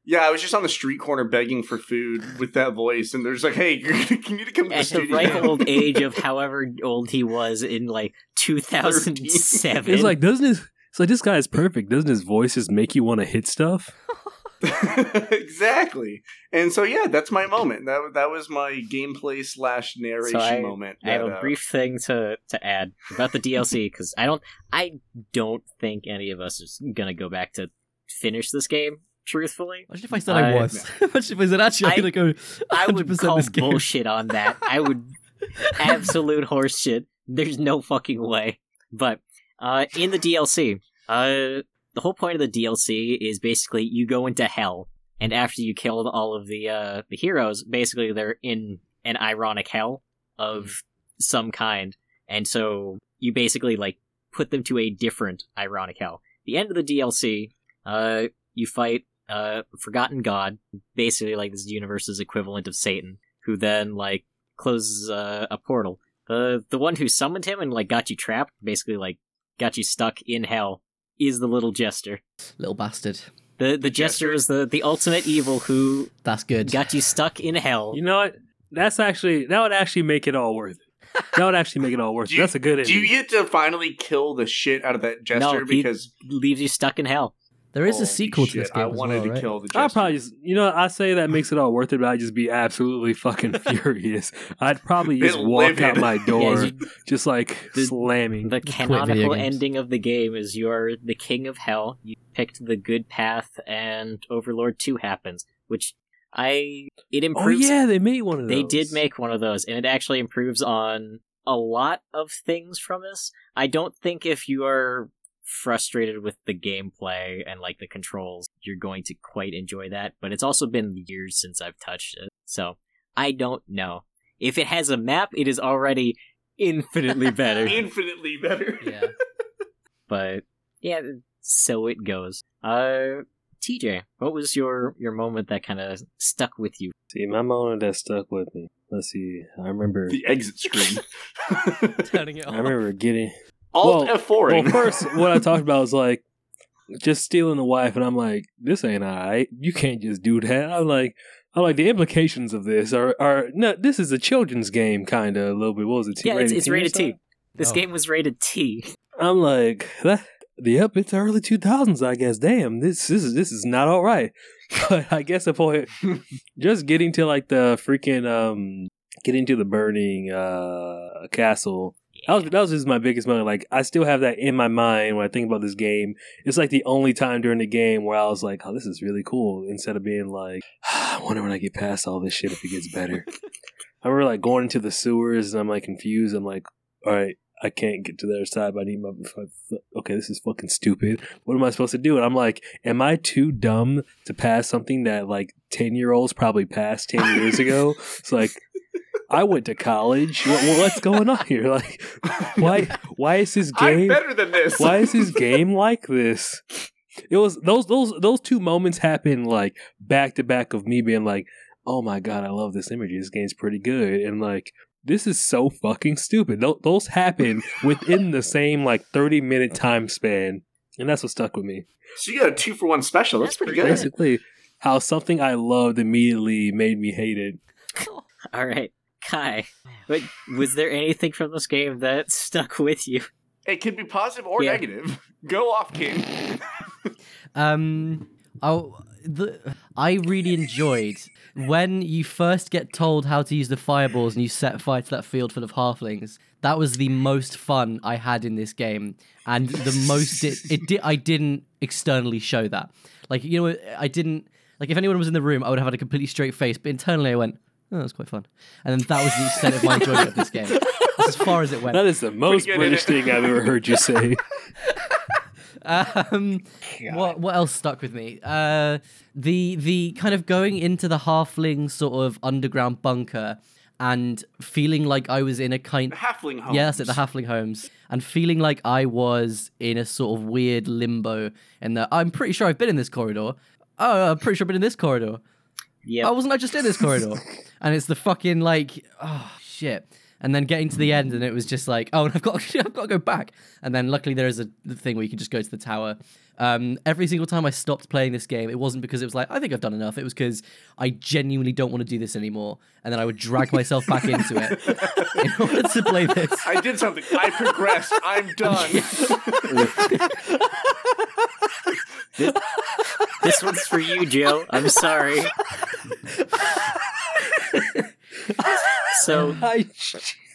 yeah, I was just on the street corner begging for food with that voice, and they're just like, "Hey, you're need to come to the at the studio." ripe old age of however old he was in like 2007. It's like doesn't his? It's like this guy is perfect. Doesn't his voice just make you want to hit stuff? exactly. And so yeah, that's my moment. That that was my gameplay slash narration So I- moment. I have a uh, brief thing to to add about the DLC because I don't I don't think any of us is gonna go back to finish this game. Truthfully, Imagine if I said I, I- was. Imagine if I said actually I'm I- gonna go. I would 100% call this game. bullshit on that. I would absolute horseshit. There's no fucking way. But uh, in the DLC, uh, the whole point of the DLC is basically you go into hell, and after you killed all of the uh, the heroes, basically they're in an ironic hell of some kind, and so you basically like put them to a different ironic hell. The end of the DLC, uh, you fight uh, Forgotten God, basically like this universe's equivalent of Satan, who then like closes uh, a portal. The the one who summoned him and like got you trapped, basically like got you stuck in hell, is the little jester. Little bastard. The the jester is the the ultimate evil who That's good. got you stuck in hell. You know what? That's actually that would actually make it all worth it. That would actually make it all worth it. That's a good Do you ending. get to finally kill the shit out of that jester No, he- because leaves you stuck in hell. There is Holy a sequel to shit, this game I as wanted well, to right? kill the. I'd probably just, you know, I say that makes it all worth it, but I'd just be absolutely fucking furious. I'd probably just Been walk out livid. my Yeah, door, you- just like The- slamming. the video canonical games. ending of the game is you're the king of hell. You picked the good path, and Overlord Two happens, which I it oh improves. yeah, they made one of those. They did make one of those, and it actually improves on a lot of things from this. I don't think if you are frustrated with the gameplay and like the controls, you're going to quite enjoy that. But it's also been years since I've touched it, so I don't know. If it has a map, it is already infinitely better. infinitely better. Yeah. but yeah, so it goes. Uh, TJ, what was your your moment that kind of stuck with you? See, my moment that stuck with me. Let's see. I remember. the exit screen. Turning it off. I remember getting. Alt Well- F4. Well, first, what I talked about was like just stealing a wife, and I'm like, this ain't alright. You can't just do that. I'm like, I'm like, the implications of this are are no. This is a children's game, kind of a little bit. What was it? T- Yeah, it's, it's or rated T. This Oh. game was rated T. I'm like, that, yep, it's early 2000s, I guess. Damn, this, this is this is not all right. But I guess the point, just getting to like the freaking um, getting to the burning uh castle. That was that was just my biggest moment. Like I still have that in my mind when I think about this game. It's like the only time during the game where I was like, "Oh, this is really cool." Instead of being like, ah, "I wonder when I get past all this shit if it gets better." I remember like going into the sewers and I'm like confused. I'm like, all right, I can't get to the other side, but I need my. Okay, this is fucking stupid. What am I supposed to do? And I'm like, am I too dumb to pass something that like ten year olds probably passed ten years ago? It's like. I went to college. What, what's going on here? Like, why? Why is this game I'm better than this. why is this game like this? It was those those those two moments happened like back to back of me being like, "Oh my god, I love this imagery. This game's pretty good," and like, "This is so fucking stupid." Th- those happen within the same like thirty minute time span, and that's what stuck with me. So you got a two for one special. That's, That's pretty pretty good. Basically, how something I loved immediately made me hate it. All right, Cai. But was there anything from this game that stuck with you? It could be positive or Yeah. negative. Go off, King. Um, I the I really enjoyed when you first get told how to use the fireballs and you set fire to that field full of halflings. That was the most fun I had in this game, and the most it, it did. I didn't externally show that. Like you know, I didn't like if anyone was in the room, I would have had a completely straight face, but internally I went, "Oh, was quite fun," and then that was the extent of my enjoyment of this game. That's as far as it went. That is the most good, British thing I've ever heard you say. Um, what what else stuck with me? Uh, the the kind of going into the halfling sort of underground bunker and feeling like I was in a kind. Halfling homes. Yeah, that's it. The halfling homes and feeling like I was in a sort of weird limbo. And that I'm pretty sure I've been in this corridor. Oh, I'm pretty sure I've been in this corridor. Yeah. Oh, wasn't I just in this corridor? and it's the fucking like, oh shit. And then getting to the end, and it was just like, oh, I've got, I've got to go back. And then luckily there is a thing where you can just go to the tower. Um, every single time I stopped playing this game, it wasn't because it was like, I think I've done enough. It was because I genuinely don't want to do this anymore. And then I would drag myself back into it in order to play this. I did something. I progressed. I'm done. This one's for you, Joe. I'm sorry. So I,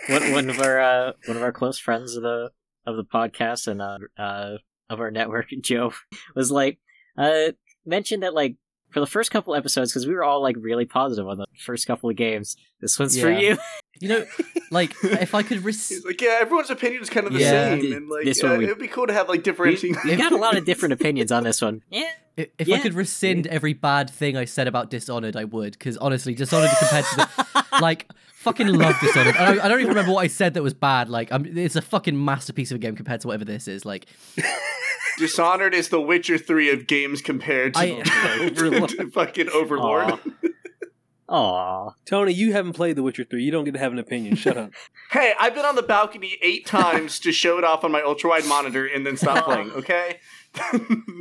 one, one of our uh, one of our close friends of the of the podcast and uh, uh, of our network, Joe, was like uh, mentioned that like for the first couple episodes because we were all like really positive on the first couple of games. This one's for you. You know, like if I could risk. Like, yeah, everyone's opinion is kind of the Yeah. same, and like, This uh, one we- it'd be cool to have like We, differentiating. we got a lot of different opinions on this one. Yeah, I- If I could rescind every bad thing I said about Dishonored, I would. Because honestly, Dishonored compared to the like fucking love Dishonored. I don't, I don't even remember what I said that was bad. Like, I'm, it's a fucking masterpiece of a game compared to whatever this is. Like, Dishonored is the Witcher three of games compared to, I- to, to fucking Overlord. Aw. Aw. Tony, you haven't played The Witcher 3. You don't get to have an opinion. Shut up. Hey, I've been on the balcony eight times to show it off on my ultra wide monitor and then stop playing. Okay,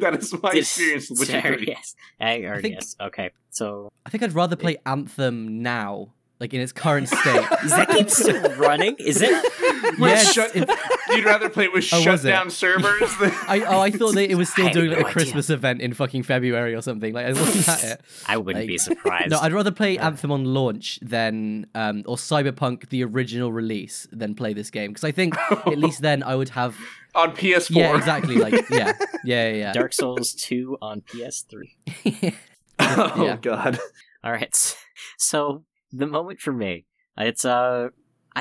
that is my This- experience with Witcher sorry, three. yes. I, or I think- yes. Okay. So I think I'd rather play Anthem now, like in its current state. is that game still running? Is it? With Yes, shut- it- You'd rather play it with Oh, was shut it? down servers than I oh I thought that it was still had doing like no a idea. Christmas event in fucking February or something. Like, wasn't that it? I wouldn't Like- be surprised. No, I'd rather play Anthem on launch than um, or Cyberpunk the original release than play this game because I think at least then I would have on PS4. yeah exactly like yeah yeah yeah. Dark Souls 2 on PS3. yeah. oh god. All right. So the moment for me, it's uh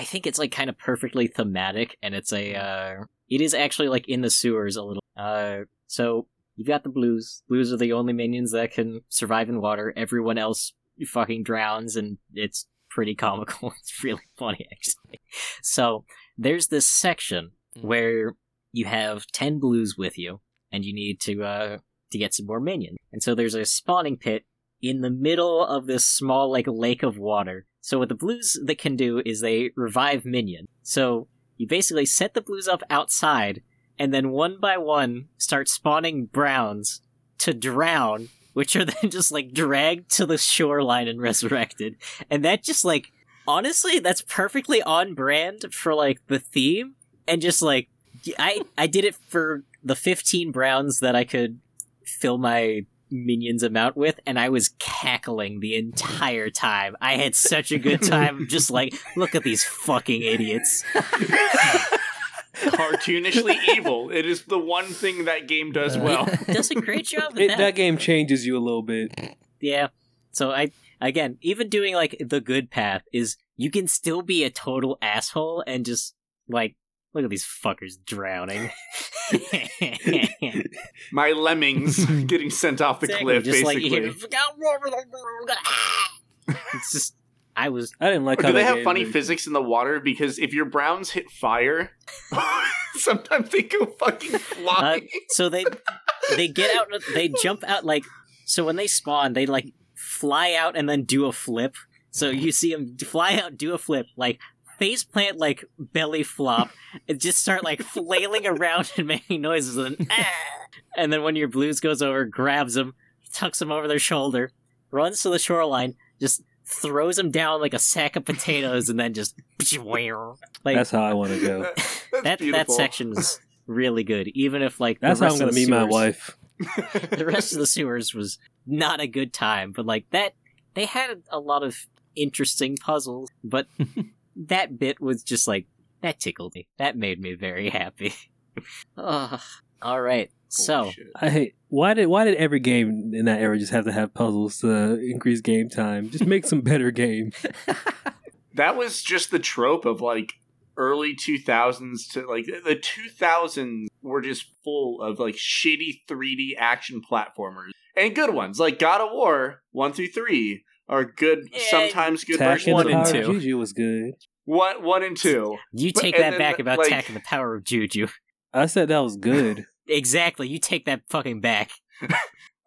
I think it's like kind of perfectly thematic and it's a uh it is actually like in the sewers a little. Uh so you've got the blues. Blues are the only minions that can survive in water. Everyone else fucking drowns and it's pretty comical. It's really funny actually. So there's this section Mm. where you have 10 blues with you and you need to uh to get some more minions. And so there's a spawning pit in the middle of this small like lake of water. So what the blues that can do is they revive minion. So you basically set the blues up outside and then one by one start spawning browns to drown, which are then just like dragged to the shoreline and resurrected. And that just like honestly that's perfectly on brand for like the theme and just like I I did it for the 15 browns that I could fill my minions amount with and I was cackling the entire time. I had such a good time just like look at these fucking idiots. Cartoonishly evil. It is the one thing that game does Uh, well. Does a great job at It, that. that game changes you a little bit. Yeah. So I again, even doing like the good path is you can still be a total asshole and just like look at these fuckers drowning. My lemmings getting sent off the Exactly, cliff, just basically. hear, it's just I was I didn't like. Or how do they that have funny was- physics in the water? Because if your browns hit fire, sometimes they go fucking uh, flying. so they they get out they jump out like so when they spawn they like fly out and then do a flip so you see them fly out do a flip like face plant like belly flop and just start like flailing around and making noises and ah! and then when your blues goes over grabs them tucks them over their shoulder runs to the shoreline just throws them down like a sack of potatoes and then just like That's how I want to go. That's that that section is really good even if like That's how I'm gonna of the meet my wife. the rest of the sewers was not a good time but like that they had a lot of interesting puzzles but that bit was just like that tickled me that made me very happy Ugh. all right so Holy shit. I why did why did every game in that era just have to have puzzles to increase game time? Just make some better game. that was just the trope of like early 2000s to like the 2000s were just full of like shitty 3D action platformers and good ones like God of War 1 through 3 are good sometimes good Attack versions and one the of and Power them. of two. Juju was good. one one and 2 you take and that then, back about like- attacking the power of juju I said that was good. exactly you take that fucking back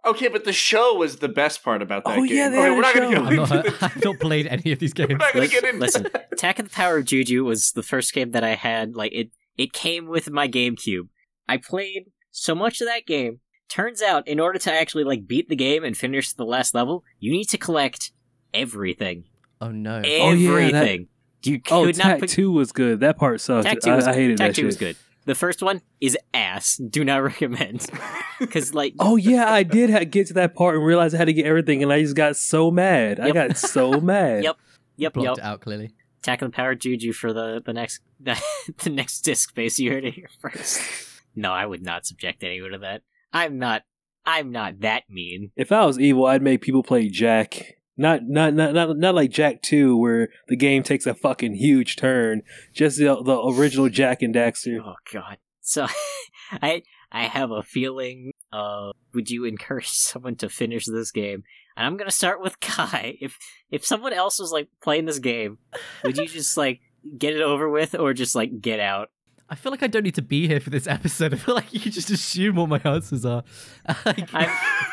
okay but the show was the best part about that Oh, game yeah, they okay, had we're a not gonna show. go I'm not, I've not played any of these we're games. not gonna get into listen attack of the power of juju was the first game that i had like it it came with my gamecube i played so much of that game turns out in order to actually like beat the game and finish the last level you need to collect everything Oh no. Oh, yeah, that- everything you oh, could Oh, not Tak put Two was good. That part sucked. Tak 2 I, was, I hated Tak that 2 shit. was good the first one is ass do not recommend because like Oh yeah, I did ha- get to that part and realize I had to get everything, and I just got so mad. I got so mad. Yep. yep Blocked yep it out clearly. Attack of the Power Juju for the the next the next Disc Space. You heard it here first. No, I would not subject anyone to that. I'm not. I'm not that mean. If I was evil, I'd make people play Jak. Not not not not, not like Jak Two, where the game takes a fucking huge turn. Just the the original Jak and Daxter. Oh God. So, I I have a feeling. Uh, would you encourage someone to finish this game? And I'm gonna start with Cai. If if someone else was like playing this game, would you just like get it over with, or just like get out? I feel like I don't need to be here for this episode. I feel like you just assume what my answers are. Like,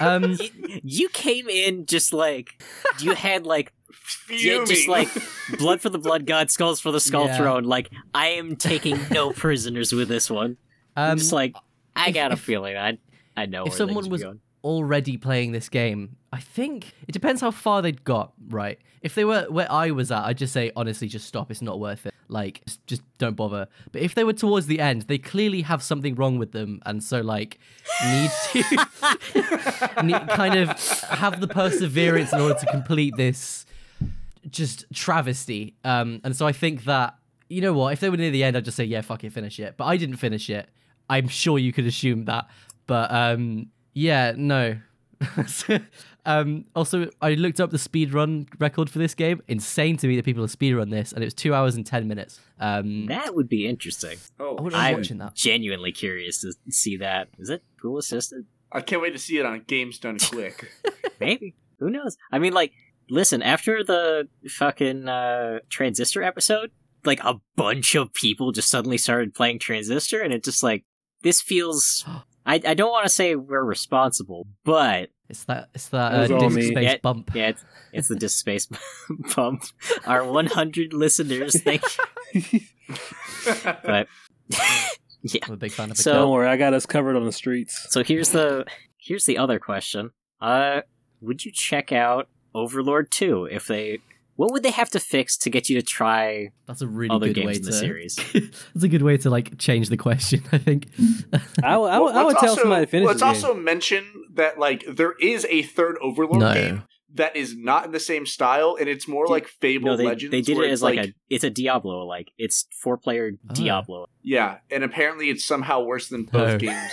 um, you, you came in just like you had like Yeah, just like blood for the blood god, skulls for the skull Yeah. throne. Like I am taking no prisoners with this one. I'm um, just like I if- got a if- feeling. I I know if where someone was- going. Already playing this game, I think it depends how far they'd got, right? If they were where I was at, I'd just say honestly, just stop. It's not worth it. Like, just, just don't bother. But if they were towards the end, they clearly have something wrong with them, and so like need to need, kind of have the perseverance in order to complete this just travesty. Um, and so I think that you know what, if they were near the end, I'd just say yeah, fuck it, finish it. But I didn't finish it. I'm sure you could assume that. But um, yeah, no. um, also, I looked up the speed run record for this game. Insane to me that people have speed run this, and it was two hours and ten minutes. Um, That would be interesting. oh, I would I'm watching that. genuinely curious to see that. Is it Google assisted? I can't wait to see it on Games Done Quick. Maybe. Who knows? I mean, like, listen. After the fucking uh, Transistor episode, like a bunch of people just suddenly started playing Transistor, and it just like this feels. I, I don't want to say we're responsible, but It's that. It's that It uh, all disc me. space Yeah, bump. Yeah, it's, it's the disc space bump. Our 100 listeners, thank you. But yeah, I'm a big fan of the So- Don't worry, I got us covered on the streets. so here's the here's the other question. Uh, would you check out Overlord 2 if they? What would they have to fix to get you to try That's a really other good way in the to. series? That's a good way to like change the question. I think. I, I, would- I would Let's tell also- somebody to finish Let's the game. also mention that like there is a third Overlord No. game that is not in the same style, and it's more Dude, like Fable No, they, Legends. they did it as like, a it's a Diablo like it's four player Oh. Diablo. yeah, and apparently it's somehow worse than both Oh. games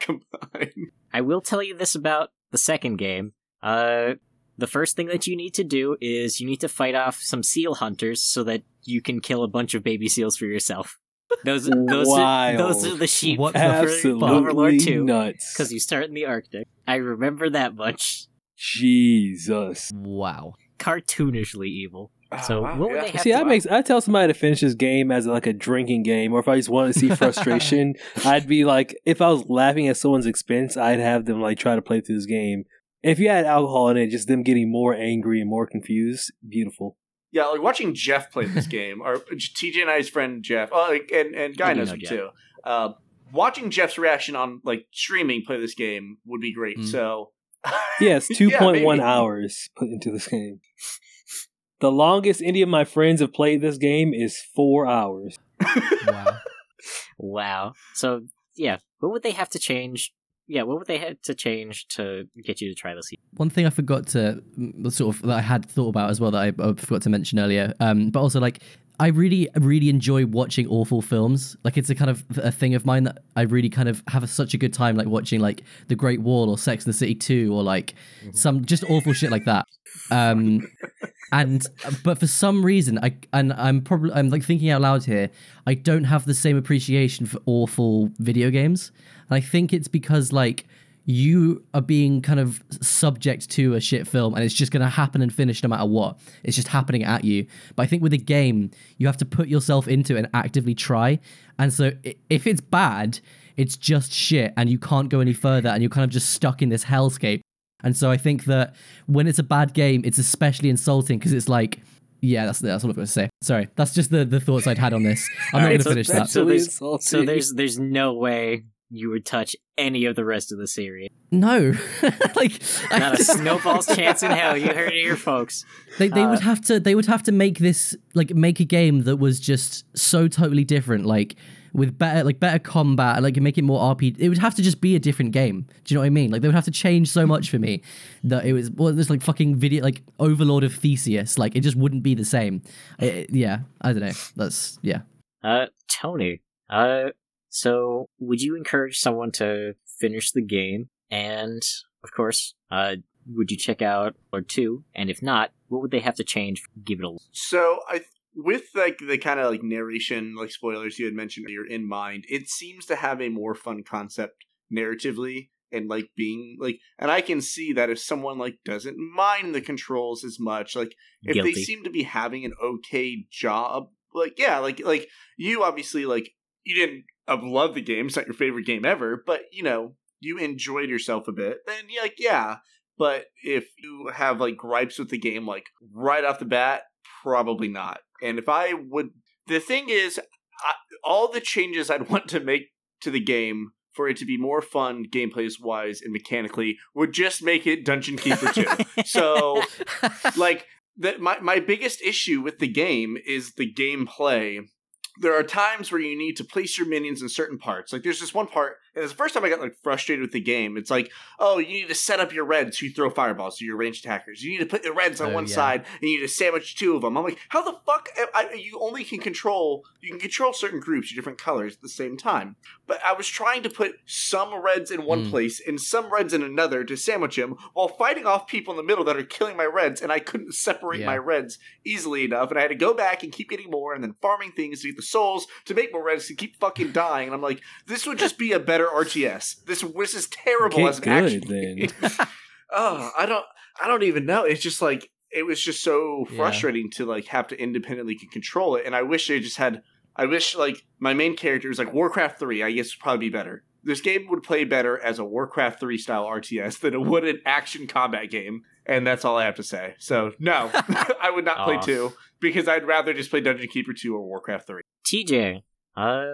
combined. I will tell you this about the second game. Uh, the first thing that you need to do is you need to fight off some seal hunters so that you can kill a bunch of baby seals for yourself. Those those are, those are the sheep What Absolutely Overlord 2 nuts. because you start in the Arctic. I remember that much. Jesus. Wow. Cartoonishly evil. Oh, so Oh, wow, what would yeah. they have See, to that makes. I tell somebody to finish this game as like a drinking game, or if I just want to see frustration, I'd be like, if I was laughing at someone's expense, I'd have them like try to play through this game. If you had alcohol in it, just them getting more angry and more confused, beautiful. Yeah, like watching Jeff play this game, or TJ and I's friend Jeff, oh, like, and and Guy knows know him Jeff. too. Uh, watching Jeff's reaction on like streaming play this game would be great. Mm. So Yes, Yeah, two point one hours put into this game. The longest any of my friends have played this game is four hours. Wow. Wow. So yeah, what would they have to change? Yeah, what would they have to change to get you to try this? One thing I forgot to mm, sort of that I had thought about as well that I, I forgot to mention earlier, um, but also like I really really enjoy watching awful films. Like it's a kind of a thing of mine that I really kind of have a, such a good time like watching like The Great Wall or Sex and the City Two or like some just awful shit like that. Um, and but for some reason I and I'm probably I'm like thinking out loud here. I don't have the same appreciation for awful video games. And I think it's because like you are being kind of subject to a shit film and it's just going to happen and finish no matter what. It's just happening at you. But I think with a game, you have to put yourself into it and actively try. And so if it's bad, it's just shit and you can't go any further and you're kind of just stuck in this hellscape. And so I think that when it's a bad game, it's especially insulting because it's like, yeah, that's that's what I'm going to say. Sorry, that's just the, the thoughts I'd had on this. I'm not Alright, going to so finish that. So there's- So there's there's no way you would touch any of the rest of the series. No, like I Not a snowball's chance in hell. You heard it here, folks. They they Uh, would have to they would have to make this like make a game that was just so totally different, like with better like better combat, like make it more RP. It would have to just be a different game. Do you know what I mean? Like they would have to change so much for me that it was well, this like fucking video like Overlord of Theseus. Like it just wouldn't be the same. I- yeah, I don't know. That's yeah. Uh, Tony. Uh, so would you encourage someone to finish the game? And of course, uh, would you check out or two? And if not, what would they have to change? Give it a So I with like the kind of like narration, like spoilers you had mentioned earlier in mind, it seems to have a more fun concept narratively and like being like and I can see that if someone like doesn't mind the controls as much, like if guilty. they seem to be having an okay job, like yeah, like like you obviously like you didn't love the game, it's not your favorite game ever, but you know, you enjoyed yourself a bit, then yeah, like yeah. But if you have like gripes with the game like right off the bat, probably not. And if I would, the thing is, I, all the changes I'd want to make to the game for it to be more fun, gameplays wise and mechanically, would just make it Dungeon Keeper 2. so, like, the, my, my biggest issue with the game is the gameplay. There are times where you need to place your minions in certain parts. Like, there's this one part, and it's the first time I got like frustrated with the game. It's like, oh, you need to set up your reds so you throw fireballs to your ranged attackers. You need to put the reds on Oh, one yeah. side, and you need to sandwich two of them. I'm like, how the fuck? am I, you only can control you can control certain groups of different colors at the same time. But I was trying to put some reds in one Mm. place and some reds in another to sandwich them while fighting off people in the middle that are killing my reds, and I couldn't separate Yeah. my reds easily enough, and I had to go back and keep getting more, and then farming things to get the souls to make more reds to keep fucking dying. And I'm like, this would just be a better RTS. This this is terrible Get as an good, action. then. game. oh, I don't I don't even know. It's just like it was just so Yeah. frustrating to like have to independently control it. And I wish they just had I wish like my main character was like Warcraft 3, I guess would probably be better. This game would play better as a Warcraft 3 style RTS than it would an action combat game. And that's all I have to say. So no, I would not play Aw. 2 because I'd rather just play Dungeon Keeper 2 or Warcraft 3. TJ, uh,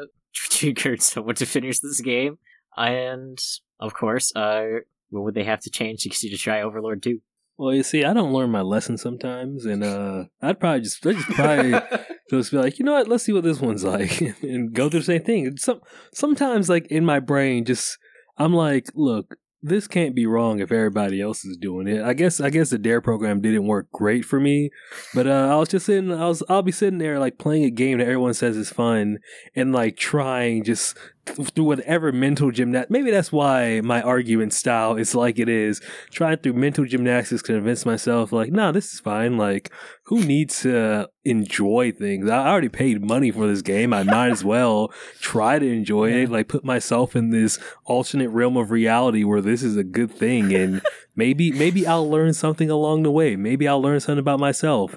would you encourage someone to finish this game? And of course, uh, what would they have to change to get you to try Overlord 2? Well, you see, I don't learn my lesson sometimes, and uh, I'd probably just, I'd just probably just be like, you know what, let's see what this one's like, and go through the same thing. And Some sometimes, like in my brain, just I'm like, look, this can't be wrong if everybody else is doing it. I guess, I guess the Dare program didn't work great for me, but uh, I was just sitting, I was, I'll be sitting there like playing a game that everyone says is fun, and like trying just through whatever mental gymnast. Maybe that's why my argument style is like it is. Trying through mental gymnastics to convince myself, like, nah, this is fine. Like, who needs to enjoy things? I already paid money for this game. I might as well try to enjoy yeah. it. Like, put myself in this alternate realm of reality where this is a good thing, and maybe maybe I'll learn something along the way. Maybe I'll learn something about myself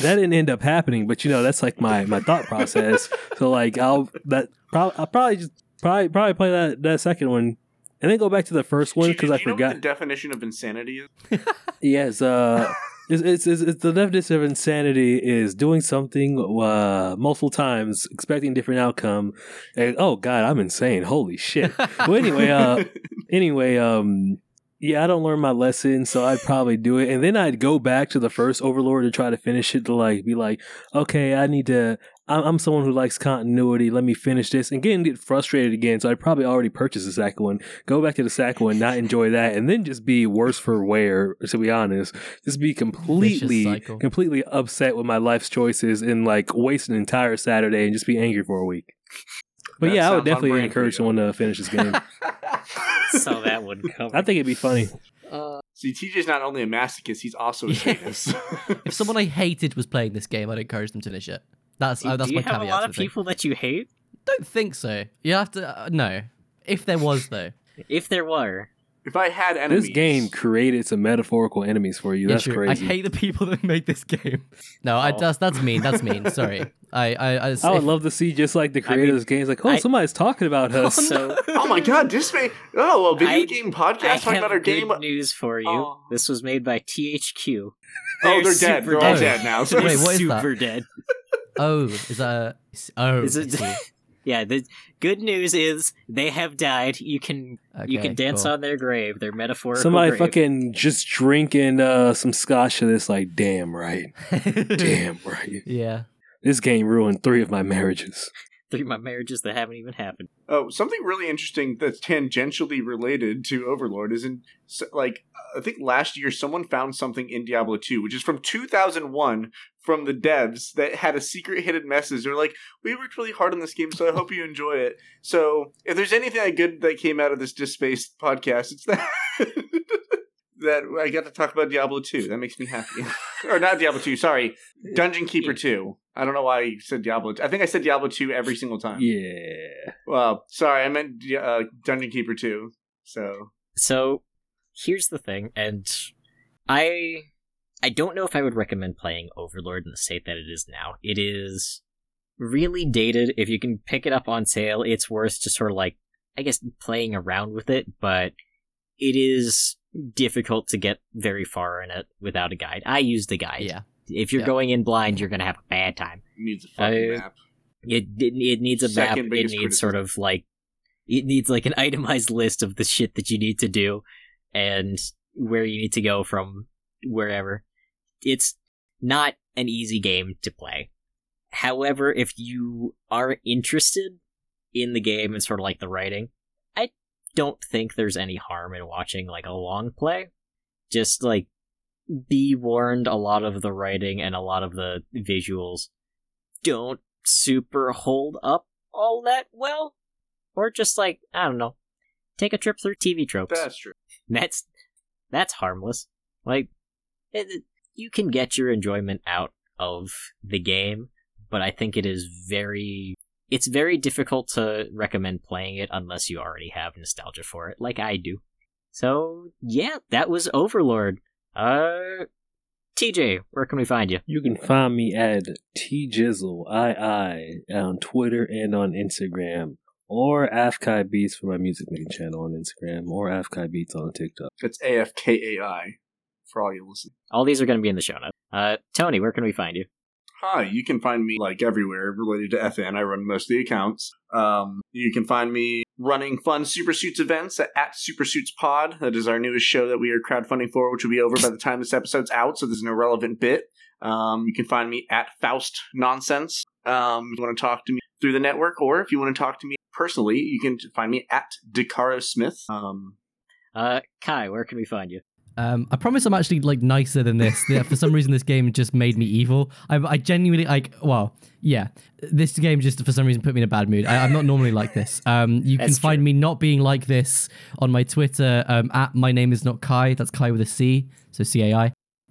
that didn't end up happening, but you know that's like my my thought process. so like I'll that probably I'll probably just probably probably play that that second one and then go back to the first one because I forgot the definition of insanity is. yes, uh, it's, it's, it's, it's, the definition of insanity is doing something uh, multiple times, expecting different outcome, and oh god, I'm insane! Holy shit! well, anyway, uh, anyway, um, yeah, I don't learn my lesson, so I'd probably do it. And then I'd go back to the first Overlord to try to finish it to like be like, okay, I need to. I'm, I'm someone who likes continuity. Let me finish this. And again, get frustrated again. So I'd probably already purchase the second one, go back to the second one, not enjoy that, and then just be worse for wear. To be honest, just be completely, completely upset with my life's choices and like waste an entire Saturday and just be angry for a week. But that yeah, I would definitely encourage someone to finish this game. so that would come. I think it'd be funny. Uh, See, TJ's not only a masochist; he's also a sadist. if someone I hated was playing this game, I'd encourage them to finish it. That's uh, that's Do my you have caveat. a lot of people that you hate? Don't think so. You have to uh, no. If there was though, if there were, if I had enemies, this game created some metaphorical enemies for you. That's crazy. I hate the people that made this game. No, oh. I that's that's mean. That's mean. Sorry. I I I, I would if, love to see just like the creators' I mean, games, like oh I, somebody's talking about us. So, oh my god, this may oh a video I, game podcast talking about our good game. News for you. Oh. This was made by THQ. They're oh, they're dead. They're all dead now. So Wait, what is super that? dead. Oh, is that? Oh, is it? yeah. The good news is they have died. You can okay, you can dance cool. on their grave. Their metaphorical. Somebody grave. fucking just drinking uh, some scotch to this. Like, damn right, damn right. Yeah. This game ruined three of my marriages. Three of my marriages that haven't even happened. Oh, something really interesting that's tangentially related to Overlord is in like I think last year someone found something in Diablo 2, which is from 2001 from the devs that had a secret hidden message. They're like, "We worked really hard on this game, so I hope you enjoy it." So, if there's anything I good that came out of this Disc Space podcast, it's that that I got to talk about Diablo 2. That makes me happy. or not Diablo 2, sorry. Dungeon Keeper 2. I don't know why you said Diablo. 2. I think I said Diablo 2 every single time. Yeah. Well, sorry, I meant uh, Dungeon Keeper 2. So So here's the thing and I I don't know if I would recommend playing Overlord in the state that it is now. It is really dated. If you can pick it up on sale, it's worth just sort of like I guess playing around with it, but it is difficult to get very far in it without a guide. I use the guide. Yeah. If you're yeah. going in blind, you're going to have a bad time. It needs a fucking uh, map. It, it, it needs a Second map. It needs criticism. sort of like it needs like an itemized list of the shit that you need to do and where you need to go from wherever. It's not an easy game to play. However, if you are interested in the game and sort of like the writing, I don't think there's any harm in watching like a long play. Just like be warned, a lot of the writing and a lot of the visuals don't super hold up all that well. Or just like, I don't know, take a trip through TV tropes. That's true. That's that's harmless. Like it, you can get your enjoyment out of the game, but I think it is very it's very difficult to recommend playing it unless you already have nostalgia for it, like I do. So yeah, that was Overlord. Uh, TJ, where can we find you? You can find me at tjizzle i i on Twitter and on Instagram, or Afkai Beats for my music making channel on Instagram, or Afkai Beats on TikTok. It's A F K A I for all you listen. All these are going to be in the show notes. Uh, Tony, where can we find you? Hi, you can find me like everywhere related to FN. I run most of the accounts. Um, you can find me running fun Super Suits events at, at Super Suits Pod. That is our newest show that we are crowdfunding for, which will be over by the time this episode's out. So there's an irrelevant bit. Um, you can find me at Faust Nonsense. Um, if you want to talk to me through the network, or if you want to talk to me personally, you can find me at DiCaro Smith. Um, uh, Cai, where can we find you? Um, I promise I'm actually like nicer than this. Yeah, For some reason, this game just made me evil. I, I genuinely like. Well, yeah, this game just for some reason put me in a bad mood. I, I'm not normally like this. Um, you can That's find true. me not being like this on my Twitter um, at my name is not Cai. That's Cai with a C, so C A I.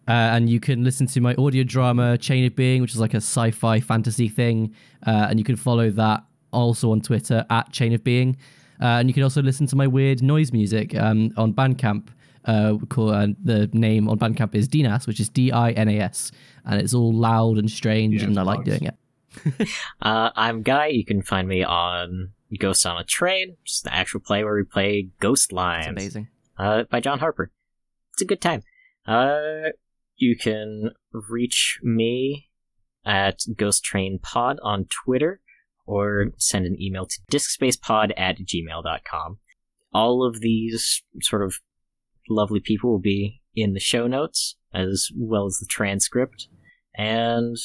Uh, and you can listen to my audio drama Chain of Being, which is like a sci-fi fantasy thing, uh, and you can follow that also on Twitter at Chain of Being. Uh, and you can also listen to my weird noise music um, on Bandcamp. Uh, call, uh, the name on Bandcamp is Dinas, which is D I N A S, and it's all loud and strange, Yeah, and I like doing it. Uh, I'm Guy. You can find me on Ghosts on a Train, just the actual play where we play Ghost It's Lines amazing. uh, by John Harper. It's a good time. Uh, you can reach me at Ghost Train Pod on Twitter or send an email to discspacepod at gmail.com. All of these sort of lovely people will be in the show notes as well as the transcript. And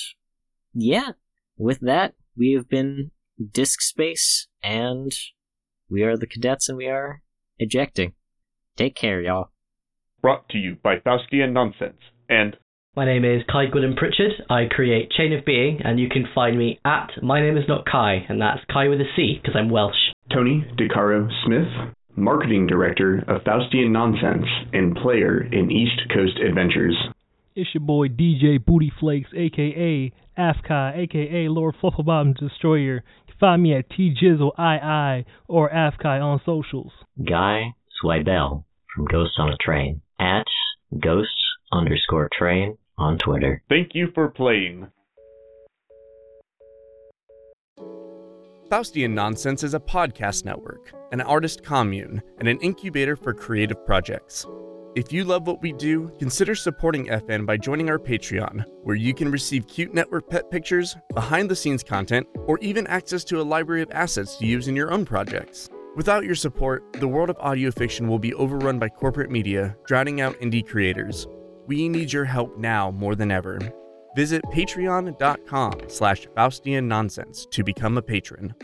yeah, with that, we have been Disc Space and we are the cadets and we are ejecting. Take care, y'all. Brought to you by Faustian Nonsense and My name is Cai Gwilym Pritchard. I create Chain of Being, and you can find me at My Name Is Not Cai, and that's Cai with a C because I'm Welsh. Tony DiCaro Smith, Marketing Director of Faustian Nonsense and player in East Coast Adventures. It's your boy DJ Booty Flakes, aka Afkai, aka Lord Flufflebottom Destroyer. You can find me at TJizzleII or Afkai on socials. Guy Zwiebel from Ghosts on a Train at ghosts underscore train on Twitter. thank you for playing. Faustian Nonsense is a podcast network, an artist commune, and an incubator for creative projects. If you love what we do, consider supporting FN by joining our Patreon, where you can receive cute network pet pictures, behind the scenes content, or even access to a library of assets to use in your own projects. Without your support, the world of audio fiction will be overrun by corporate media, drowning out indie creators. We need your help now more than ever. Visit patreon.com slash Faustian Nonsense to become a patron.